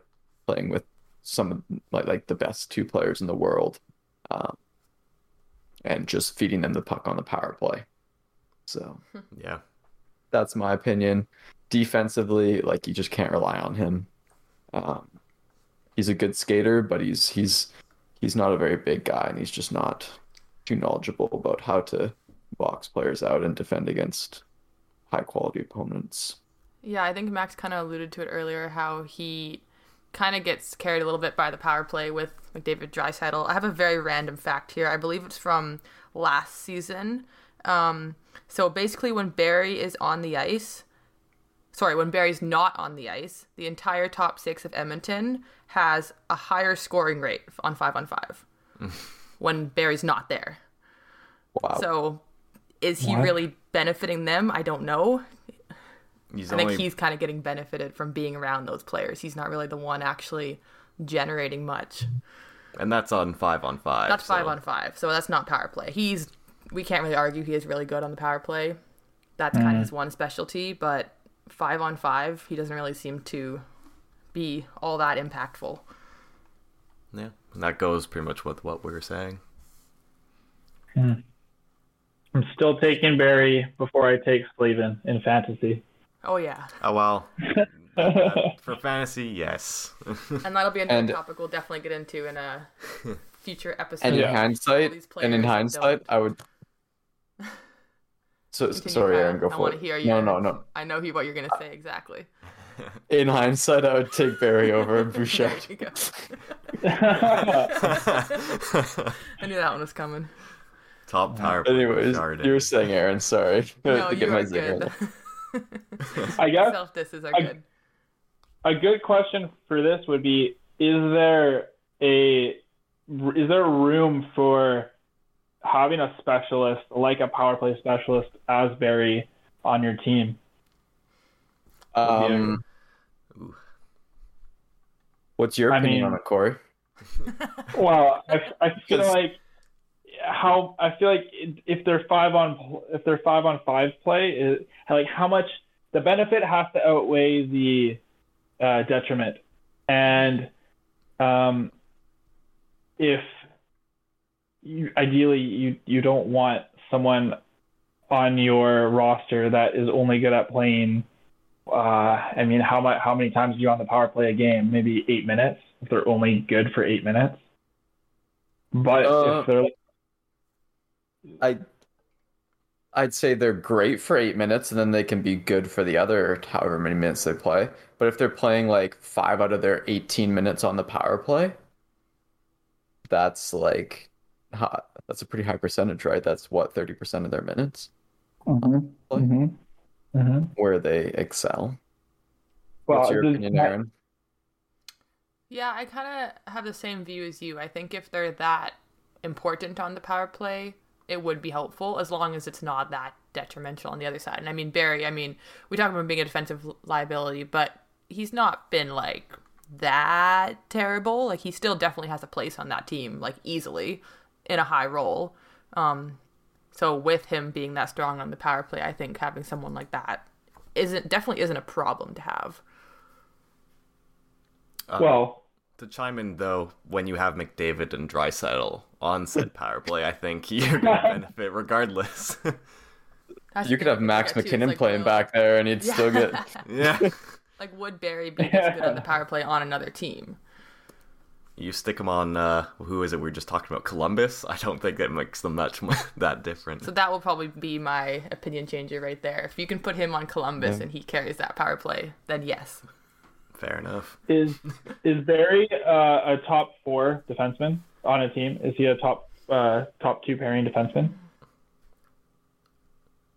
playing with some of like like the best two players in the world, um, and just feeding them the puck on the power play. So Yeah. that's my opinion. Defensively, like you just can't rely on him. Um, he's a good skater, but he's he's he's not a very big guy, and he's just not too knowledgeable about how to box players out and defend against high quality opponents. Yeah, I think Max kind of alluded to it earlier how he kind of gets carried a little bit by the power play with McDavid Draisaitl. I have a very random fact here. I believe it's from last season. Um, so basically, when Barrie is on the ice, sorry, when Barrie's not on the ice, the entire top six of Edmonton has a higher scoring rate on five on five when Barrie's not there. Wow. So is he What? really benefiting them? I don't know. He's I think he's kind of getting benefited from being around those players. He's not really the one actually generating much. and that's on five on five. That's five on five, so that's not power play. He's we can't really argue he is really good on the power play. That's kind of mm-hmm. his one specialty, but five on five, he doesn't really seem to be all that impactful. Yeah. And that goes pretty much with what we were saying. Hmm. I'm still taking Barrie before I take Slavin in fantasy. Oh yeah, Oh well. For fantasy, yes. and that'll be another And- topic we'll definitely get into in a future episode. and in Yeah. Hindsight, and in hindsight, don't- I would. So Continue, sorry, Aaron. Go I for want it. to hear you. No, no, no. I know what you're gonna say exactly. In hindsight, I would take Barrie over There Bouchard. you go. I knew that one was coming. Top power. Anyways, Bouchard. you were saying, Aaron. Sorry. No, To get you my are good. In. I guess Self disses are I- good. a good question for this would be: Is there a is there room for having a specialist like a power play specialist as Barrie on your team? Um, Ooh. what's your I opinion mean- on it, Corey? Well, I, I feel 'Cause- like how I feel like if they're five on if they're five on five play, is, like how much the benefit has to outweigh the uh, detriment, and um, if you ideally you you don't want someone on your roster that is only good at playing. Uh, I mean, how much how many times are you on the power play a game? Maybe eight minutes if they're only good for eight minutes. But Uh, if they're I I'd say they're great for eight minutes, and then they can be good for the other however many minutes they play. But if they're playing like five out of their 18 minutes on the power play, that's like ha- that's a pretty high percentage, right? That's what 30% of their minutes Mhm, mhm, mhm. where they excel. Well, What's your opinion, that- Aaron? Yeah, I kind of have the same view as you. I think if they're that important on the power play, it would be helpful as long as it's not that detrimental on the other side. And I mean, Barrie, I mean, we talk about him being a defensive liability, but he's not been like that terrible. Like he still definitely has a place on that team, like easily in a high role. Um, so with him being that strong on the power play, I think having someone like that isn't definitely isn't a problem to have. Uh, well, to chime in though, when you have McDavid and Draisaitl on said power play, I think you're gonna benefit regardless. That's You could have Max forget, too. It's MacKinnon like, playing will- back there, and he'd still get. yeah. Like, would Barrie be this good on the power play on another team? You stick them on uh who is it we were just talking about Columbus? I don't think that makes them much that different. So that will probably be my opinion changer right there. If you can put him on Columbus and he carries that power play, then yes. Fair enough. is is Barrie uh, a top four defenseman on a team? Is he a top uh, top two pairing defenseman?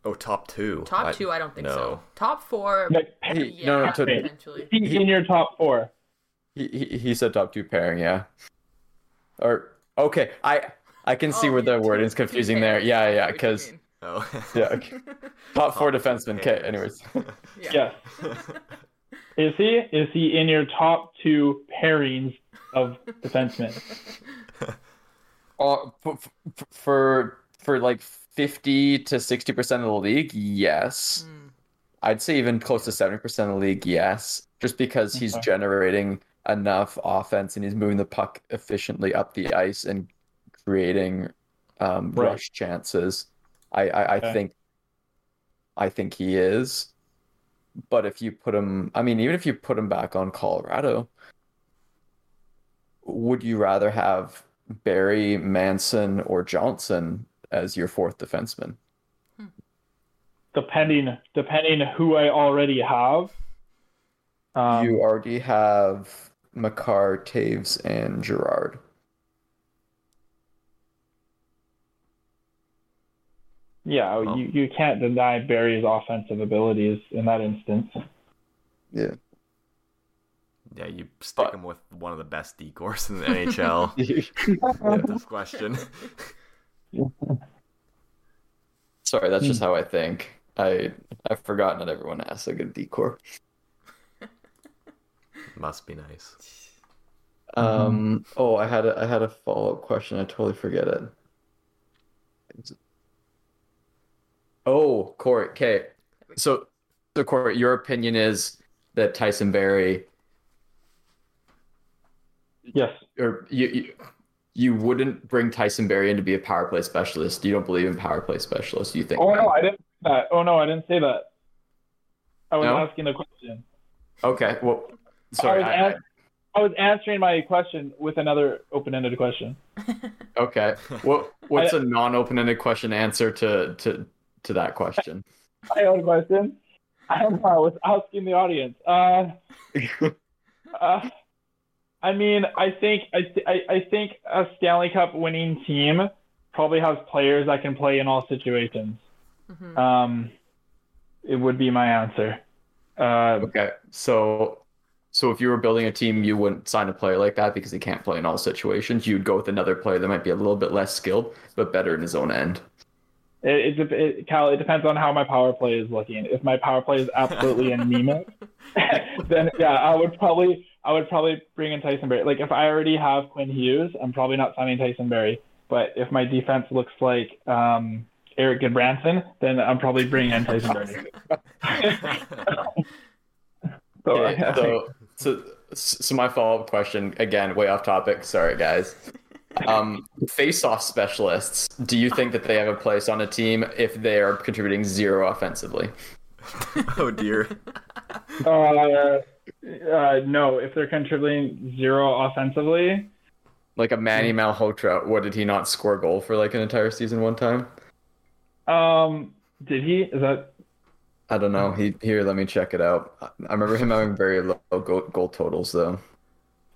Oh, top two. Top I- two, I don't think no. so. Top four, Like, He- yeah, no, no, to- potentially. he's in your top four. He, he he said top two pairing, yeah. Or okay, I I can see Oh, where yeah, the two- wording's two confusing there. Yeah, yeah, know what you because. Oh. yeah, okay. top four defensemen. Okay, anyways. Yeah. Yes. is he? Is he in your top two pairings of defensemen? Uh, for for like 50 to 60% of the league, yes. Mm. I'd say even close to 70% of the league, yes. Just because he's Okay. generating enough offense and he's moving the puck efficiently up the ice and creating um, Right. rush chances. I, I, I think I think he is. But if you put him, I mean, even if you put him back on Colorado, would you rather have Barrie, Manson, or Johnson as your fourth defenseman? Depending depending who I already have. Um, you already have Makar, Toews, and Girard. yeah, Well. you, you can't deny Barrie's offensive abilities in that instance. Yeah. Yeah, you stick him with one of the best D corps in the NHL. with this question. Sorry, that's just how I think. I I've forgotten that everyone has a good D corps. Must be nice. Um. Oh, I had a I had a follow up question. I totally forget it. Oh, Corey. Okay. So, so Corey, your opinion is that Tyson Barrie, Yes. or you, you, you wouldn't bring Tyson Barrie in to be a power play specialist. You don't believe in power play specialists. You think? Oh no, I didn't say that. Oh no, I didn't say that. I was No? asking the question. Okay. Well, sorry. I was, I- I- an- I was answering my question with another open-ended question. okay. What what's a non-open-ended question answer to to to that question? My own question. I don't know. I was asking the audience. Uh, uh, I mean, I think I, th- I I think a Stanley Cup winning team probably has players that can play in all situations. Mhm. Um, it would be my answer. Uh, Okay, so so if you were building a team, you wouldn't sign a player like that because he can't play in all situations. You'd go with another player that might be a little bit less skilled, but better in his own end. it, it, it, Cal, it depends on how my power play is looking. If my power play is absolutely anemic, then yeah, I would probably I would probably bring in Tyson Barrie. Like if I already have Quinn Hughes, I'm probably not signing Tyson Barrie. But if my defense looks like um, Erik Gudbranson, then I'm probably bringing in Tyson Barrie. So, Okay, so so so my follow up question again, way off topic. Sorry, guys. Um, face-off specialists. Do you think that they have a place on a team if they are contributing zero offensively? oh dear. uh, uh, no, if they're contributing zero offensively, Like a Manny Malhotra, what did he not score a goal for like an entire season one time? um, did he? Is that I don't know. He here, let me check it out. I remember him having very low goal, goal totals though.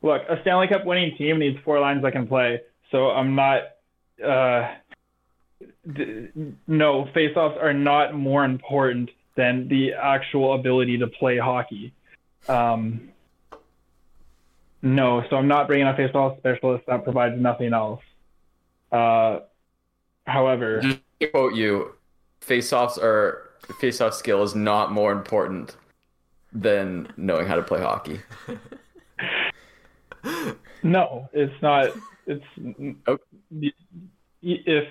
Look, a Stanley Cup winning team needs four lines that can play. So I'm not. Uh, d- no, faceoffs are not more important than the actual ability to play hockey. Um, no, so I'm not bringing a faceoff specialist that provides nothing else. Uh, however, Just quote you, face-offs are face-off skill is not more important than knowing how to play hockey. no, it's not. It's Okay. if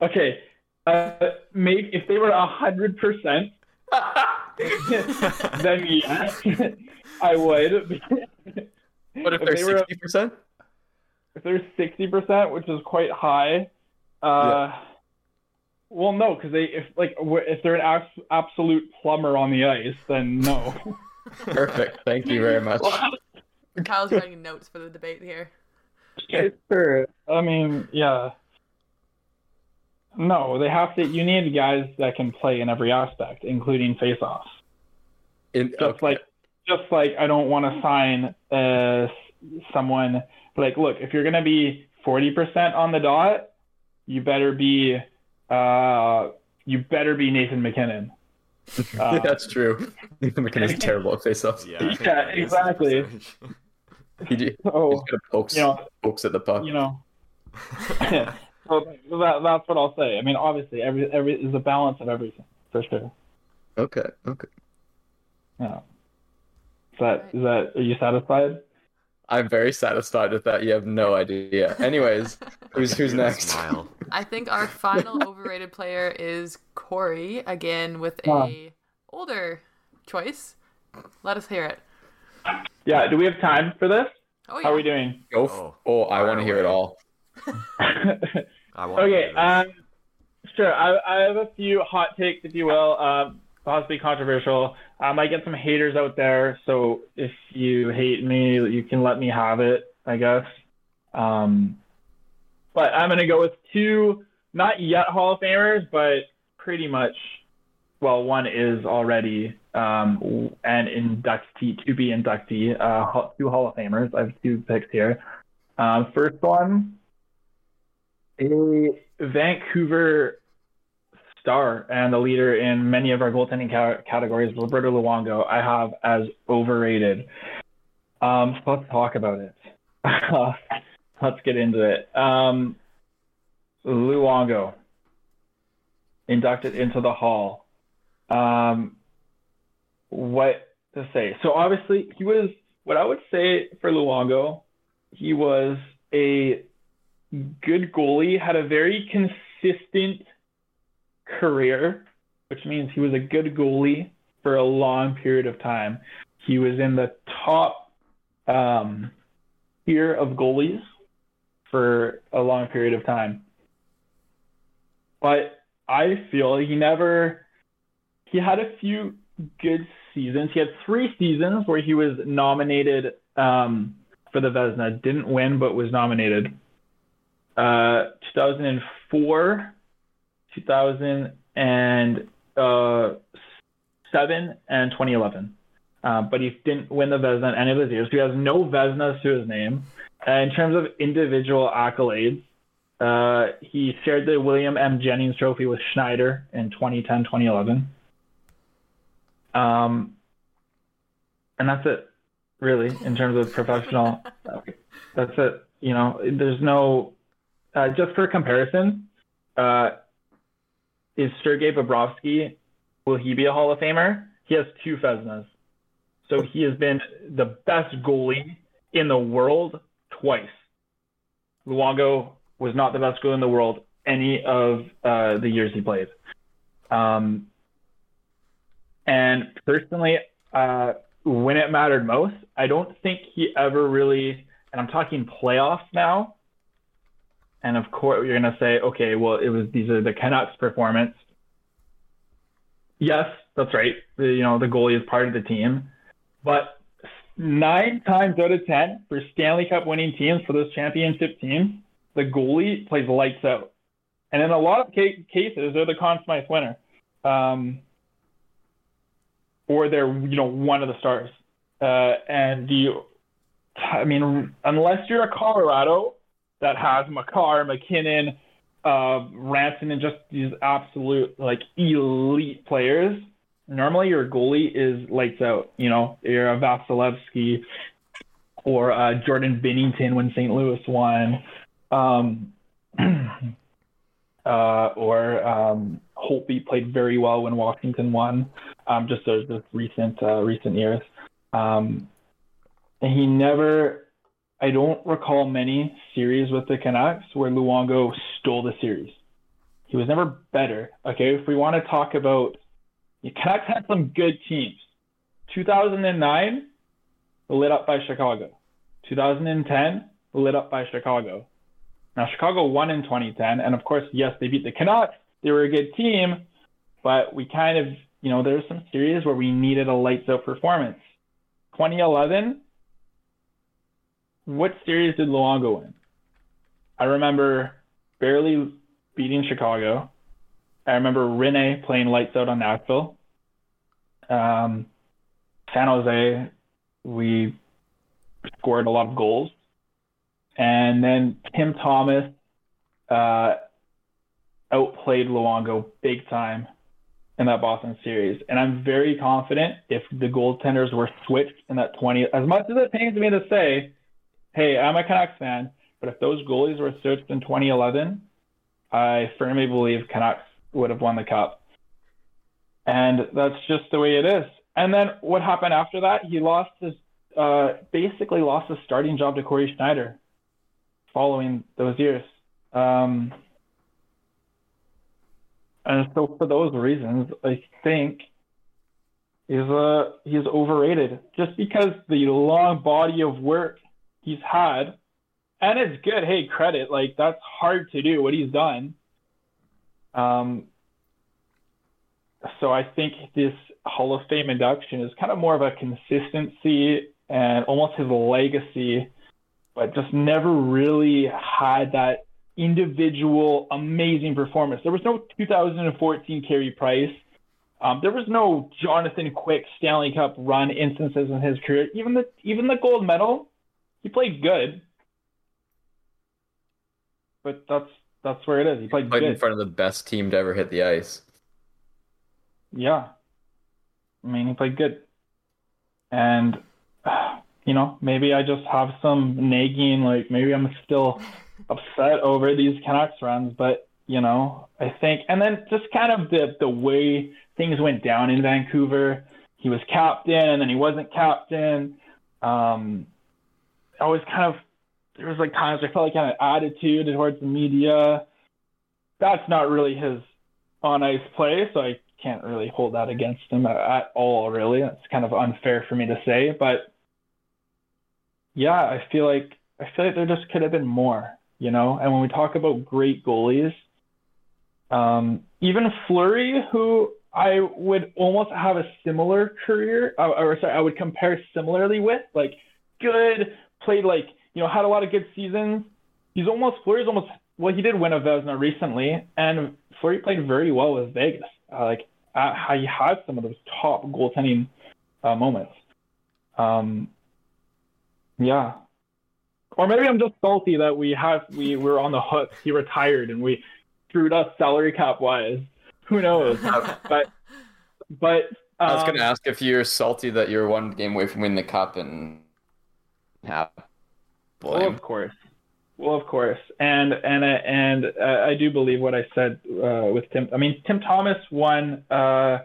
okay, uh, maybe if they were a hundred percent then yes, I would. What if If they're they were- sixty percent? if they're sixty percent, which is quite high, uh, well, no, because they if like if they're an abs- absolute plumber on the ice, then no. Perfect. Thank you very much. Kyle's writing notes for the debate here. sure. I mean, yeah. No, they have to. You need guys that can play in every aspect, including face-offs. In, just okay. like just like I don't want to sign uh someone like look if you're gonna be forty percent on the dot, you better be uh you better be Nathan MacKinnon. Uh, that's true. Nathan MacKinnon's terrible at face-offs. Yeah. Yeah, exactly. sense. He, he so kind pokes, you know pokes at the puck. you know so that that's what I'll say. I mean obviously every every is a balance of everything for sure. Okay. Okay. Yeah. Is that is that are you satisfied? I'm very satisfied with that. You have no idea. Anyways, who's who's next? Smile. I think our final overrated player is Corey again with a Huh. older choice. Let us hear it. Yeah. Do we have time for this? Oh yeah. How are we doing? Go. F- Oh, oh, I want to hear it all. Okay. Um, sure. I, I have a few hot takes, if you will, um, possibly controversial. I get some haters out there, so if you hate me, you can let me have it, I guess. Um, but I'm gonna go with two, not yet Hall of Famers, but pretty much. Well, one is already um, an inductee to be inductee. Uh, two Hall of Famers. I have two picks here. Um, first one a Vancouver star and the leader in many of our goaltending ca- categories, Roberto Luongo, I have as overrated. Um, let's talk about it. let's get into it. Um, Luongo inducted into the Hall. Um, what to say? So obviously he was. What I would say for Luongo, he was a good goalie, had a very consistent career, which means he was a good goalie for a long period of time. He was in the top um, tier of goalies for a long period of time. But I feel he never, he had a few good seasons. He had three seasons where he was nominated um, for the Vezina, didn't win, but was nominated uh, 2004, 2007, and 2011. Uh, but he didn't win the Vezina in any of those years. He has no Vezinas to his name. Uh, in terms of individual accolades, uh, he shared the William M. Jennings Trophy with Schneider in 2010, 2011. Um, and that's it, really, in terms of professional. that's it. You know, there's no uh, just for comparison, uh, is Sergei Bobrovsky, will he be a Hall of Famer? He has two Vezinas. So he has been the best goalie in the world twice. Luongo was not the best goalie in the world any of uh, the years he played. Um, and personally, uh, when it mattered most, I don't think he ever really, and I'm talking playoffs now, and of course, you're going to say, okay, well, it was these are the Canucks' performance. Yes, that's right. The, you know, the goalie is part of the team, but nine times out of ten for Stanley Cup winning teams for those championship teams, the goalie plays lights out, and in a lot of ca- cases, they're the Conn Smythe winner, um, or they're you know one of the stars. Uh, and you, I mean, unless you're a Colorado that has Makar, MacKinnon, uh, Rantanen, and just these absolute like elite players. Normally, your goalie is lights out. You know, you're a Vasilevskiy or uh, Jordan Binnington when St. Louis won, um, uh, or um, Holtby played very well when Washington won. Um, just those, those recent uh, recent years, um, and he never I don't recall many series with the Canucks where Luongo stole the series. He was never better. Okay, if we want to talk about the Canucks had some good teams. 2009, lit up by Chicago. 2010, lit up by Chicago. Now Chicago won in 2010, and of course, yes, they beat the Canucks. They were a good team, but we kind of, you know, there were some series where we needed a lights out performance. 2011, what series did Luongo win? I remember barely beating Chicago. I remember Rene playing lights out on Nashville. Um, San Jose, we scored a lot of goals. And then Tim Thomas uh, outplayed Luongo big time in that Boston series. And I'm very confident if the goaltenders were switched in that 20, as much as it pains me to say, hey, I'm a Canucks fan, but if those goalies were searched in 2011, I firmly believe Canucks would have won the cup. And that's just the way it is. And then what happened after that? He lost his, uh, basically lost his starting job to Cory Schneider following those years. Um, and so for those reasons, I think he's uh he's overrated just because the long body of work he's had, and it's good. Hey, credit like that's hard to do what he's done. Um. So I think this Hall of Fame induction is kind of more of a consistency and almost his legacy, but just never really had that individual amazing performance. There was no 2014 Carey Price. Um, there was no Jonathan Quick Stanley Cup run instances in his career. Even the even the gold medal, he played good. But that's that's where it is. He played, Played good. in front of the best team to ever hit the ice. Yeah. I mean, he played good. And, you know, maybe I just have some nagging, like maybe I'm still upset over these Canucks runs, but, you know, I think, and then just kind of the, the way things went down in Vancouver. He was captain and then he wasn't captain. Um, I was kind of, there was like times I felt like had an attitude towards the media. That's not really his on ice play, so I can't really hold that against him at, at all, really. It's kind of unfair for me to say, but yeah, I feel like I feel like there just could have been more, you know. And when we talk about great goalies, um, even Fleury, who I would almost have a similar career, or, or sorry, I would compare similarly with, like good, played like you know had a lot of good seasons. He's almost Fleury's almost well, he did win a Vezina recently, and Fleury played very well with Vegas. Uh, like uh, he had some of those top goaltending uh, moments. Um, yeah, or maybe I'm just salty that we have we were on the hook. He retired and we screwed us salary cap wise. Who knows? but but um, I was going to ask if you're salty that you're one game away from winning the cup and have Well, of course. Well, of course, and and and uh, I do believe what I said uh, with Tim. I mean, Tim Thomas won uh,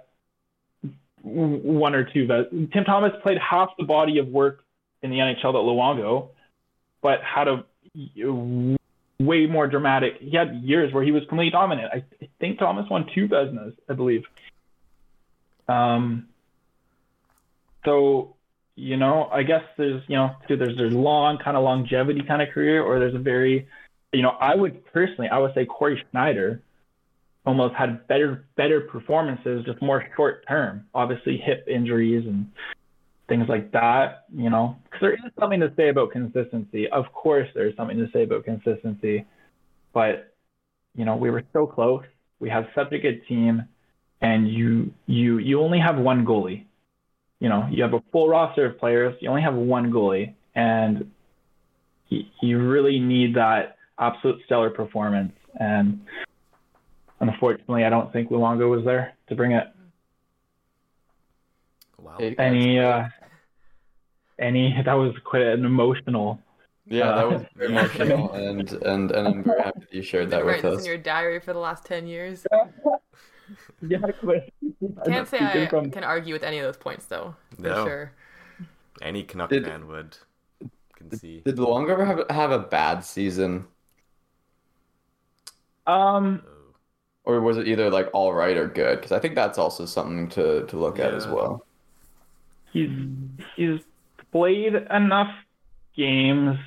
one or two. But Tim Thomas played half the body of work in the NHL that Luongo, but had a way more dramatic. He had years where he was completely dominant. I, I think Thomas won two Vezinas, I believe. Um. So you know, I guess there's, you know, there's there's long kind of longevity kind of career, or there's a very, you know, I would personally, I would say Cory Schneider almost had better better performances, just more short term. Obviously, hip injuries and things like that, you know, because there is something to say about consistency. Of course, there's something to say about consistency, but you know, we were so close. We have such a good team, and you you you only have one goalie you know, you have a full roster of players, you only have one goalie, and you, you really need that absolute stellar performance. And unfortunately, I don't think Luongo was there to bring it. Wow. Any, uh, any that was quite an emotional. Yeah, that Uh, was emotional, and and and I'm very happy that you shared that with this us. in your diary for the last ten years. Yeah. Can't say I from, can argue with any of those points though. For No. sure. Any Canuck Did- fan would can see. Did Luongo ever have have a bad season, um, or was it either like all right or good? Because I think that's also something to to look at as well. he's he's played enough games.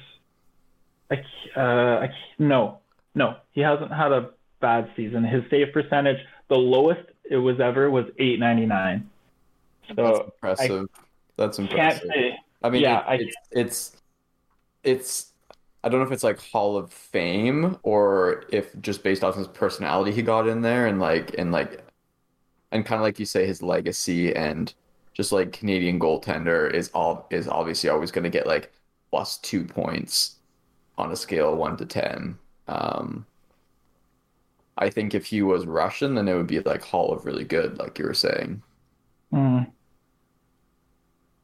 I, c- uh, I, c- no, no, he hasn't had a bad season. His save percentage, the lowest it was ever, was 899. That's So impressive. that's can't impressive. say. I mean, Yeah, it- I- it's it's it's I don't know if it's like Hall of Fame or if just based off his personality he got in there and like and like and kind of like you say his legacy and just like Canadian goaltender is all is obviously always going to get like plus two points on a scale of one to ten. Um, I think if he was Russian, then it would be like Hall of really good, like you were saying. Mm.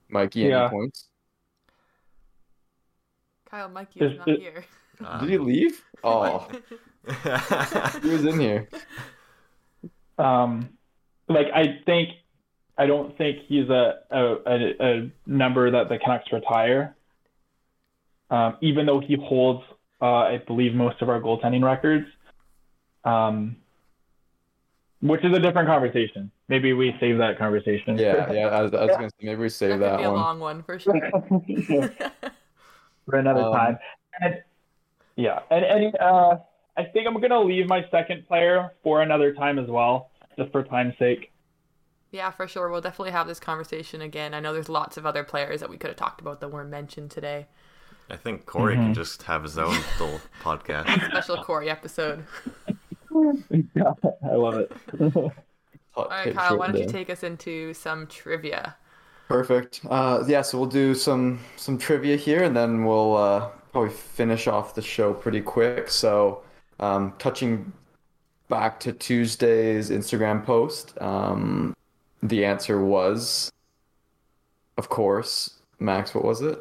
Mikey, any points? Kyle Mikey is Is not it- here. Did he leave? Oh, he was in here. Um, like I think, I don't think he's a a, a, a number that the Canucks retire. Um, even though he holds, uh, I believe, most of our goaltending records. Um, which is a different conversation. Maybe we save that conversation. Yeah, yeah. I was, I was gonna say maybe we save that that, could be a long one for sure. for another Um, time. And, yeah, and and uh, I think I'm gonna leave my second player for another time as well, just for time's sake. yeah, for sure. We'll definitely have this conversation again. I know there's lots of other players that we could have talked about that weren't mentioned today. I think Corey Mm-hmm. can just have his own little podcast. Special Corey episode. Yeah, I love it. All right, Kyle, why don't you take us into some trivia? Perfect. Uh, yeah, so we'll do some some trivia here, and then we'll uh, probably finish off the show pretty quick. So, um, touching back to Tuesday's Instagram post, um, the answer was, of course, Max. What was it?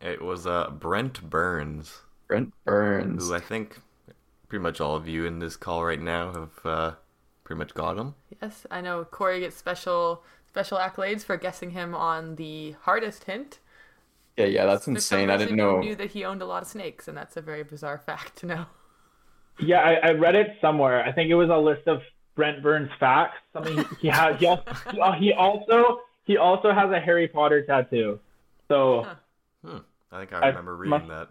It was uh, Brent Burns, Brent Burns. who I think pretty much all of you in this call right now have uh, pretty much got him. Yes, I know Corey gets special special accolades for guessing him on the hardest hint. Yeah, yeah, that's There's insane. I didn't know. knew that he owned a lot of snakes, and that's a very bizarre fact to know. Yeah, I, I read it somewhere. I think it was a list of Brent Burns facts. Something he, he has. He also, he also he also has a Harry Potter tattoo. So Hmm. I think I I remember reading must-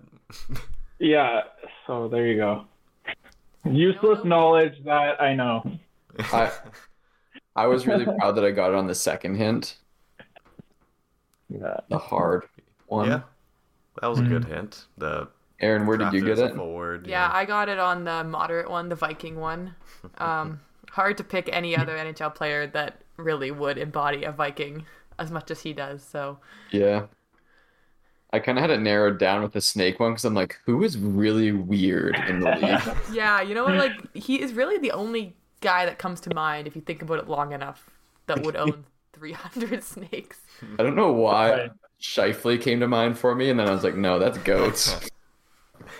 that. yeah, so there you go. Useless knowledge that I know. I I was really proud that I got it on the second hint, Yeah. the hard one. yeah, that was a good hint. The Aaron, where did you get it? it? is Forward, Yeah, I got it on the moderate one, the Viking one. Um, hard to pick any other NHL player that really would embody a Viking as much as he does. So Yeah. I kind of had it narrowed down with the snake one because I'm like, who is really weird in the league? yeah, you know what? Like he is really the only guy that comes to mind if you think about it long enough that would own 300 snakes. I don't know why Right. Scheifele came to mind for me, and then I was like, no, that's goats.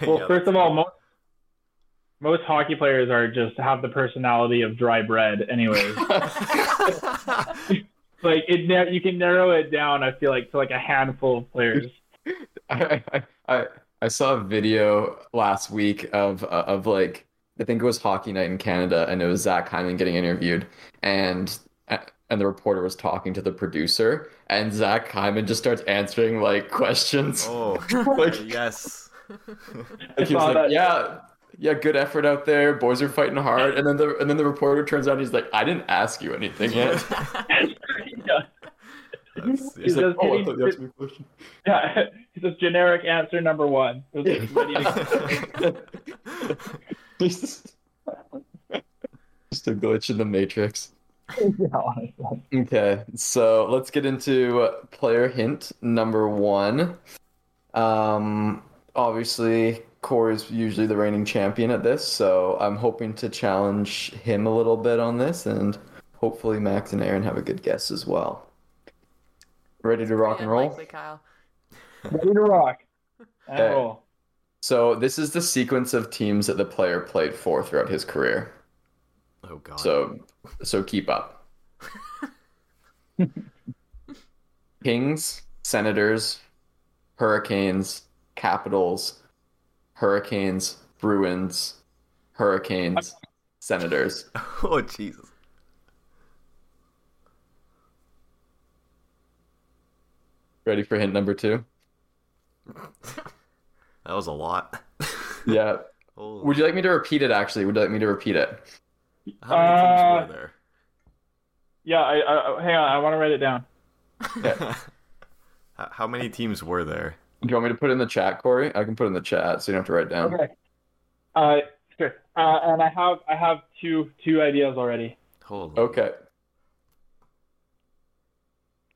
Well, Yeah, first of all, most most hockey players are just have the personality of dry bread. Anyways, like it, you can narrow it down. I feel like to like a handful of players. I, I, I, I saw a video last week of uh, of like I think it was Hockey Night in Canada, and it was Zach Hyman getting interviewed, and and the reporter was talking to the producer, and Zach Hyman just starts answering like questions. Oh, Like- yes. Like, he was like, that. yeah, yeah, good effort out there. Boys are fighting hard. And then the and then the reporter turns out he's like, I didn't ask you anything yet. yeah, That's- He's like, oh, I thought you asked me a question. yeah. It's a generic answer number one. It was like ready to- just a glitch in the matrix. Okay, so let's get into uh, player hint number one. Um, obviously, Corey's usually the reigning champion at this, so I'm hoping to challenge him a little bit on this, and hopefully Max and Aaron have a good guess as well. Ready to rock and roll? Unlikely, Kyle. Ready to rock. And Okay. roll. So this is the sequence of teams that the player played for throughout his career. Oh god. So, so keep up. Kings, Senators, Hurricanes, Capitals, Hurricanes, Bruins, Hurricanes, Senators. oh Jesus. Ready for hint number two? That was a lot. Yeah. Holy- Would you like me to repeat it? Actually, would you like me to repeat it? How many teams Uh, were there? Yeah, I, I hang on. I want to write it down. How- How many teams were there? Do you want me to put it in the chat, Corey? I can put it in the chat, so you don't have to write it down. Okay. Uh, sure. Uh, and I have I have two two ideas already. Holy. Okay.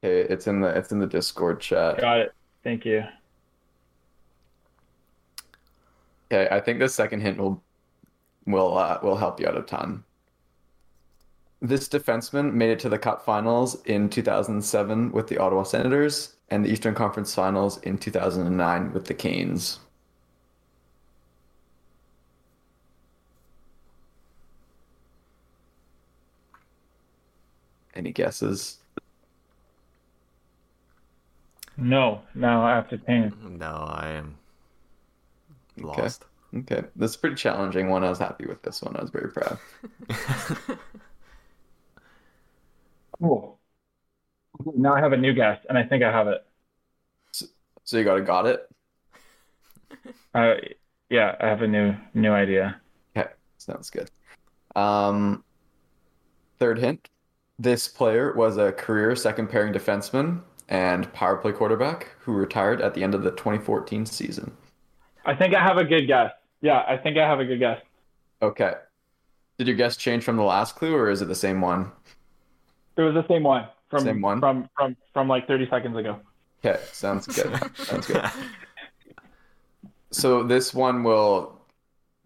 Okay, it's in the it's in the Discord chat. Got it. Thank you. Okay, I think the second hint will will uh, will help you out a ton. This defenseman made it to the Cup Finals in 2007 with the Ottawa Senators and the Eastern Conference Finals in 2009 with the Canes. Any guesses? No, now I have to think. No, I am Okay. lost. Okay, this is a pretty challenging one. I was happy with this one. I was very proud. Cool. Now I have a new guess, and I think I have it. So you got it, got it. Uh, yeah, I have a new new idea. Okay, sounds good. Um, third hint: this player was a career second pairing defenseman and power play quarterback who retired at the end of the 2014 season. I think I have a good guess. Yeah, I think I have a good guess. Okay. Did your guess change from the last clue, or is it the same one? It was the same one from Same one? from from from like 30 seconds ago. Okay, sounds good. Sounds good. So this one will,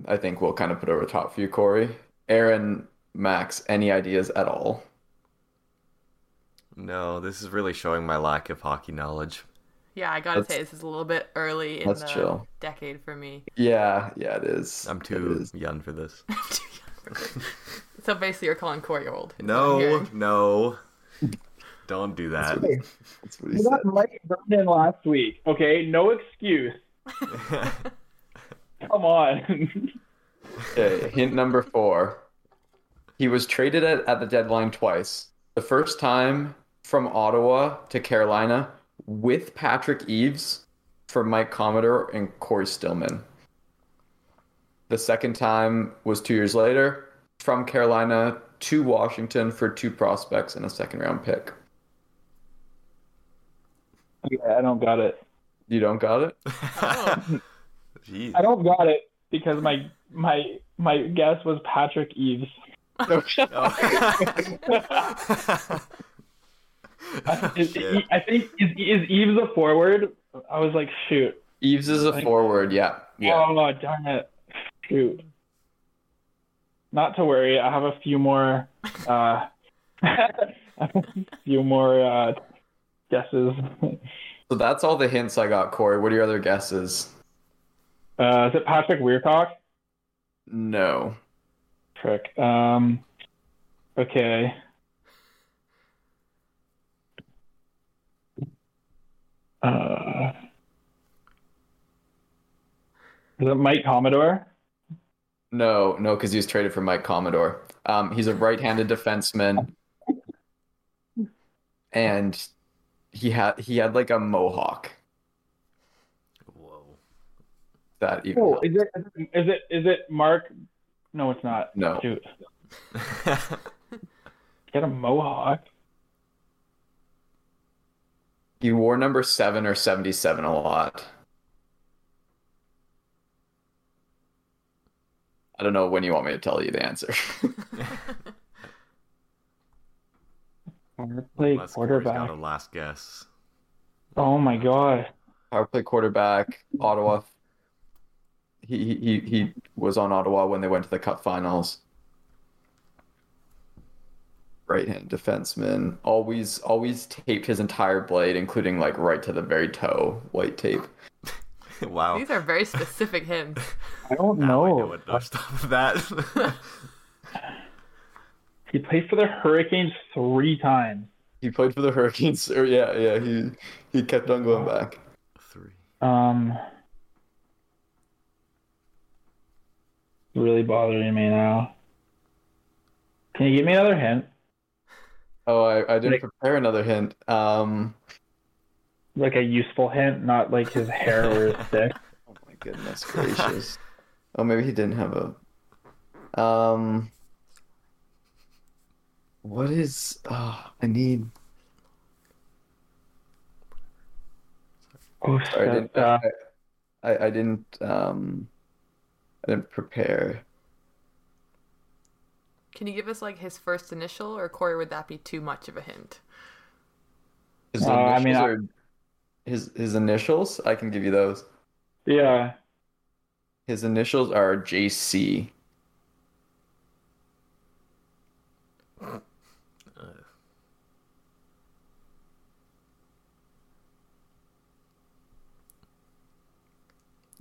I think, we'll kind of put over the top for you, Corey. Aaron, Max, any ideas at all? No, this is really showing my lack of hockey knowledge. Yeah, I gotta Let's- say this is a little bit early in the chill. decade for me. Yeah, yeah, it is. I'm too is. young for this. so basically, you're calling Corey old. is what I'm No, no. Don't do that. That's what he You said. got Mike Vernon last week. Okay, no excuse. Come on. Okay, hint number four. He was traded at, at the deadline twice. The first time from Ottawa to Carolina with Patrick Eaves for Mike Commodore and Cory Stillman. The second time was two years later from Carolina to Washington for two prospects and a second round pick. yeah, I don't got it. You don't got it? Jeez. I don't got it because my my my guess was Patrick Eaves. Oh. Is. I think is, is Eaves a forward? I was like, shoot. Eaves is a Like- forward, yeah. Yeah. Oh darn it! Shoot. Not to worry. I have a few more. Uh, a few more uh, guesses. So that's all the hints I got, Corey. What are your other guesses? Uh, is it Patrick Wiercioch? No. Trick. Um. Okay. Uh. Is it Mike Commodore? No, no, because he was traded for Mike Commodore. Um, he's a right-handed defenseman, and he had he had like a mohawk Whoa. that even Oh, is it is it is it Mark? No, it's not. No. Shoot. Get a mohawk. He wore number seven or seventy-seven a lot. I don't know when you want me to tell you the answer. Play Unless Corey's got quarterback. a last guess. Oh my god. Power play quarterback, Ottawa. He he he he was on Ottawa when they went to the Cup Finals. Right hand defenseman, always always taped his entire blade, including like right to the very toe, white tape. wow. These are very specific hints. I don't Now I know know. what to stop that. He played for the Hurricanes three times. He played for the Hurricanes, or yeah, yeah, he he kept on going back. Three. Um, really bothering me now. Can you give me another hint? Oh, I, I didn't Like- prepare another hint. Um, Like a useful hint, not like his hair or his stick. oh my goodness gracious. Oh, maybe he didn't have a. Um, what is? Oh, I need. Oh, Sorry, I didn't. Uh, I, I, I didn't. Um, I didn't prepare. Can you give us like his first initial, or Corey? Would that be too much of a hint? His Uh, I initials mean, I- are his his initials. I can give you those. yeah. His initials are JC.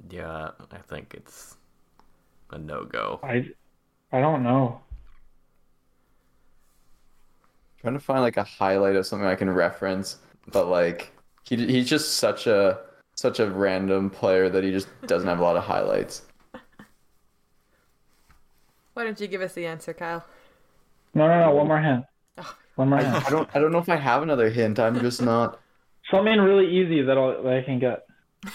Yeah, I think it's a no go. I, I don't know trying to find like a highlight of something I can reference, but like he he's just such a such a random player that he just doesn't have a lot of highlights. Why don't you give us the answer, Kyle? No, no, no. One more hint. Oh. One more. Hint. I, don't. I don't know if I have another hint. I'm just not. Something really easy that, i that I can get.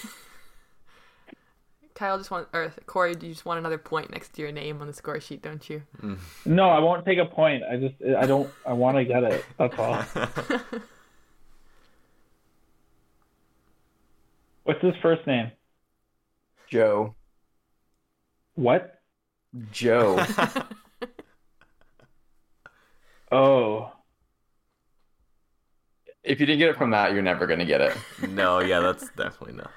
Kyle just want, or Corey, do you just want another point next to your name on the score sheet, don't you? Mm. No, I won't take a point. I just, I don't, I want to get it. That's all. What's his first name? Joe. What? Joe. Oh. if you didn't get it from that, you're never gonna get it. no, yeah, that's definitely not.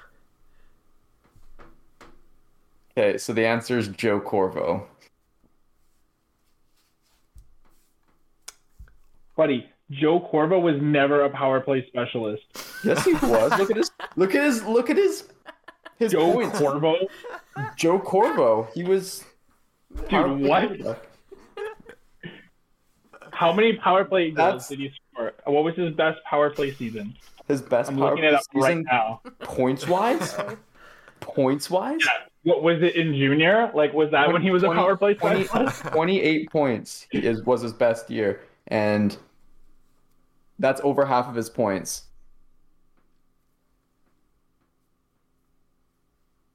Okay, so the answer is Joe Corvo. Buddy, Joe Corvo was never a power play specialist. Yes, he was. Look at his look at his look at his his Joe points. Corvo? Joe Corvo. He was Dude, what? How many power play goals did he score? What was his best power play season? His best I'm power looking it play up right season now. points wise. points wise. What was it in junior? Like, was that when he was a power play 20 specialist? 28 points is was his best year, and that's over half of his points.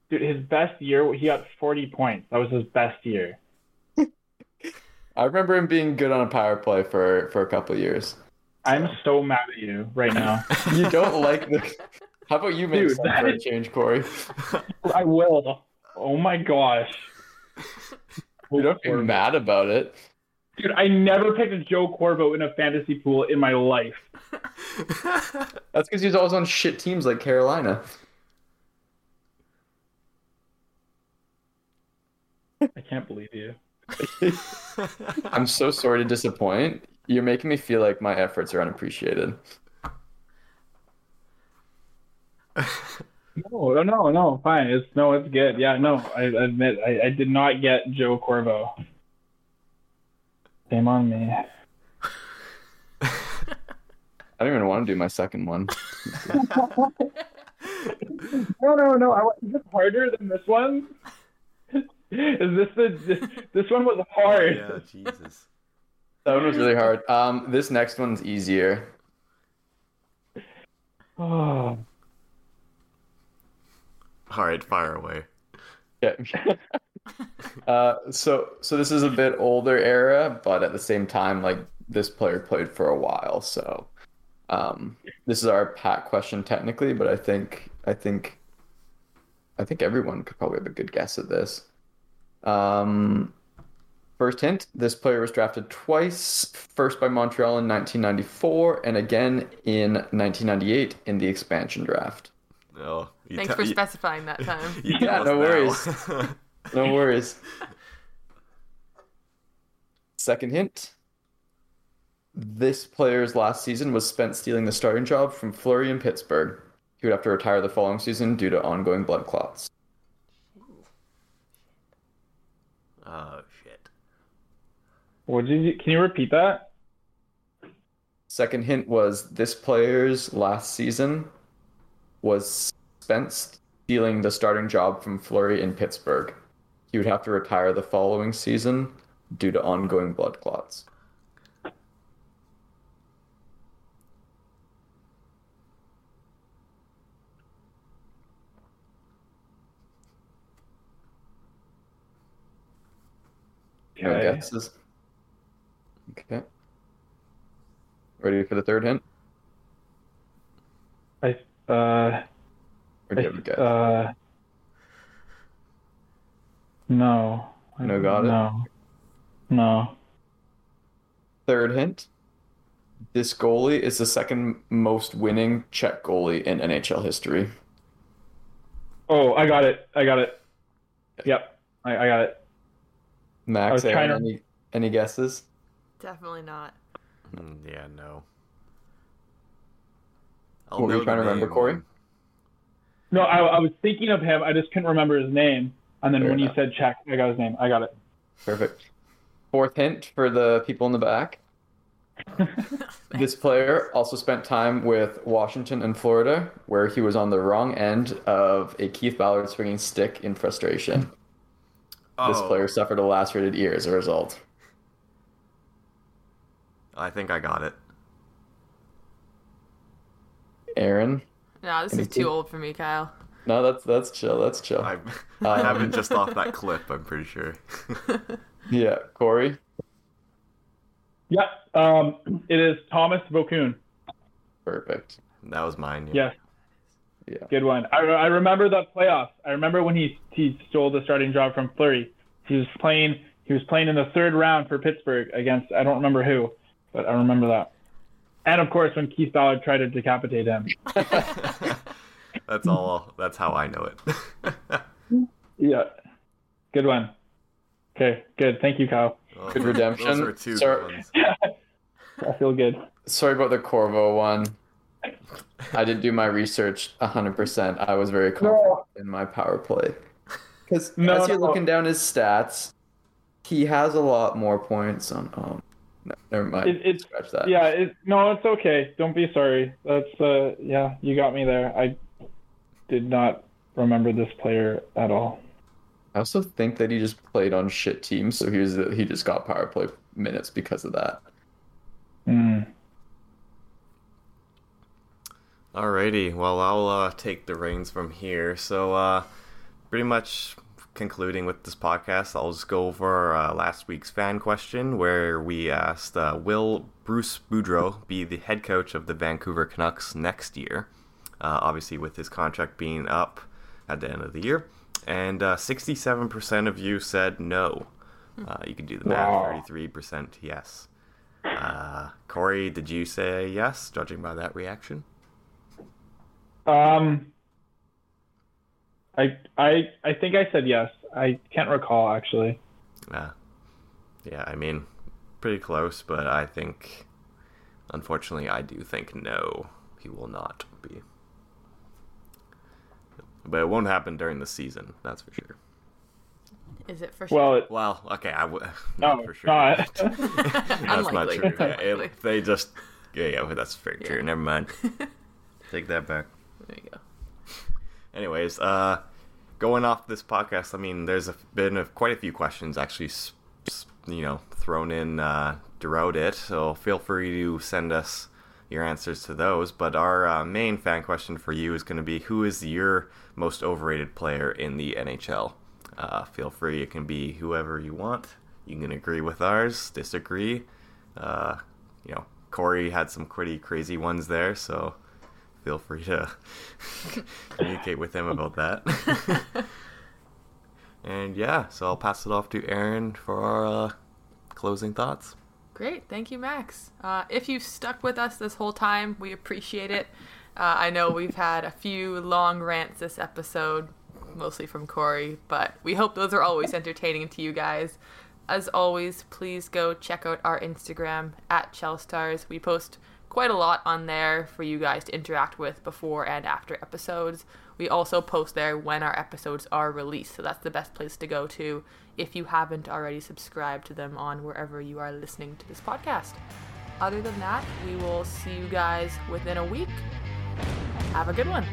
Dude, his best year, he got 40 points. That was his best year. I remember him being good on a power play for for a couple of years. I'm so mad at you right now. You don't like this. How about you make Dude, some for a change, Corey? I will. Oh my gosh. You don't be mad about it. Dude, I never picked a Joe Corvo in a fantasy pool in my life. That's because he's always on shit teams like Carolina. I can't believe you. I'm so sorry to disappoint. You're making me feel like my efforts are unappreciated. No, no, no, fine. It's no, it's good. Yeah, no, I admit I, I did not get Joe Corvo. Shame on me. I don't even want to do my second one. No, no, no. I, is this harder than this one? Is this the this, this one was hard? yeah, Jesus. That one was really hard. Um, this next one's easier. Oh, All right, fire away. Yeah. uh, so so this is a bit older era, but at the same time, like this player played for a while. So um, this is our pat question technically, but I think I think I think everyone could probably have a good guess at this. Um, first hint: this player was drafted twice. First by Montreal in 1994, and again in 1998 in the expansion draft. No. You Thanks te- for you- specifying that time. you Yeah, no worries. No worries. Second hint. This player's last season was spent stealing the starting job from Fleury in Pittsburgh. He would have to retire the following season due to ongoing blood clots. oh shit. what did you? Can you repeat that? Second hint was this player's last season was spent stealing the starting job from Fleury in Pittsburgh. He would have to retire the following season due to ongoing blood clots. No Okay. guesses. Okay. Ready for the third hint? I uh, Or do you have a guess? uh, no. No got it? No. No. Third hint. This goalie is the second most winning Czech goalie in NHL history. Oh, I got it. I got it. Yep, I, I got it. Max, Aaron, to- any, any guesses? Definitely not. Mm, Yeah, no. What were you trying to remember. Corey? No, I, I was thinking of him. I just couldn't remember his name. And then Fair when enough. you said Czech, I got his name. I got it. Perfect. Fourth hint for the people in the back. This player also spent time with Washington and Florida, where he was on the wrong end of a Keith Ballard swinging stick in frustration. This Oh. player suffered a lacerated ear as a result. I think I got it. Aaron? No, this is too old for me, Kyle. No, that's that's chill. That's chill. I, I haven't just off that clip. I'm pretty sure. Yeah, Corey. Yeah, um, it is Thomas Vokoun. Perfect. that was mine. Yeah. Yes, Yeah. good one. I, I remember the playoffs. I remember when he he stole the starting job from Fleury. He was playing. He was playing in the third round for Pittsburgh against I don't remember who, but I remember that. And of course, when Keith Ballard tried to decapitate him. That's all. That's how I know it. Yeah, good one. Okay, good. Thank you, Kyle. Well, Good redemption. Those were two Sir- good ones. I feel good. Sorry about the Corvo one. I didn't do my research 100%. I was very confident No. in my power play. Because No, as you're no. looking down his stats, he has a lot more points on. Um, no, never mind. It, it's Scratch that. yeah. It, no, it's okay. Don't be sorry. That's uh yeah. You got me there. I did not remember this player at all. I also think that he just played on shit teams, so he was he just got power play minutes because of that. Hmm. Alrighty, well, I'll uh, take the reins from here. So, uh, pretty much concluding with this podcast, I'll just go over uh, last week's fan question where we asked uh, Will Bruce Boudreau be the head coach of the Vancouver Canucks next year? Uh, obviously, with his contract being up at the end of the year. And uh, 67% of you said no. Uh, you can do the math Wow. 33% yes. Uh, Corey, did you say yes, judging by that reaction? Um, I I I think I said yes. I can't recall actually. Yeah. Yeah, I mean, pretty close, but I think, unfortunately, I do think no, he will not be. But it won't happen during the season, that's for sure. Is it for sure? Well, it, Well, okay, I w- no, not for sure. not. that's not true. Yeah, it- they just, yeah, yeah, that's very true. Yeah. Never mind. Take that back. there you go. Anyways, uh, going off this podcast, I mean, there's a, been a, quite a few questions actually, you know, thrown in uh, throughout it. So feel free to send us your answers to those. But our uh, main fan question for you is going to be who is your most overrated player in the NHL? Uh, feel free, it can be whoever you want. You can agree with ours, disagree. Uh, you know, Corey had some pretty crazy ones there, so feel free to communicate with him about that. and yeah, so I'll pass it off to Aaron for our uh, closing thoughts. Great, thank you, Max. Uh, if you've stuck with us this whole time, we appreciate it. Uh, I know we've had a few long rants this episode, mostly from Corey, but we hope those are always entertaining to you guys. As always, please go check out our Instagram at Chel Stars. We post quite a lot on there for you guys to interact with before and after episodes. We also post there when our episodes are released, so that's the best place to go to if you haven't already subscribed to them on wherever you are listening to this podcast. Other than that, we will see you guys within a week. Have a good one.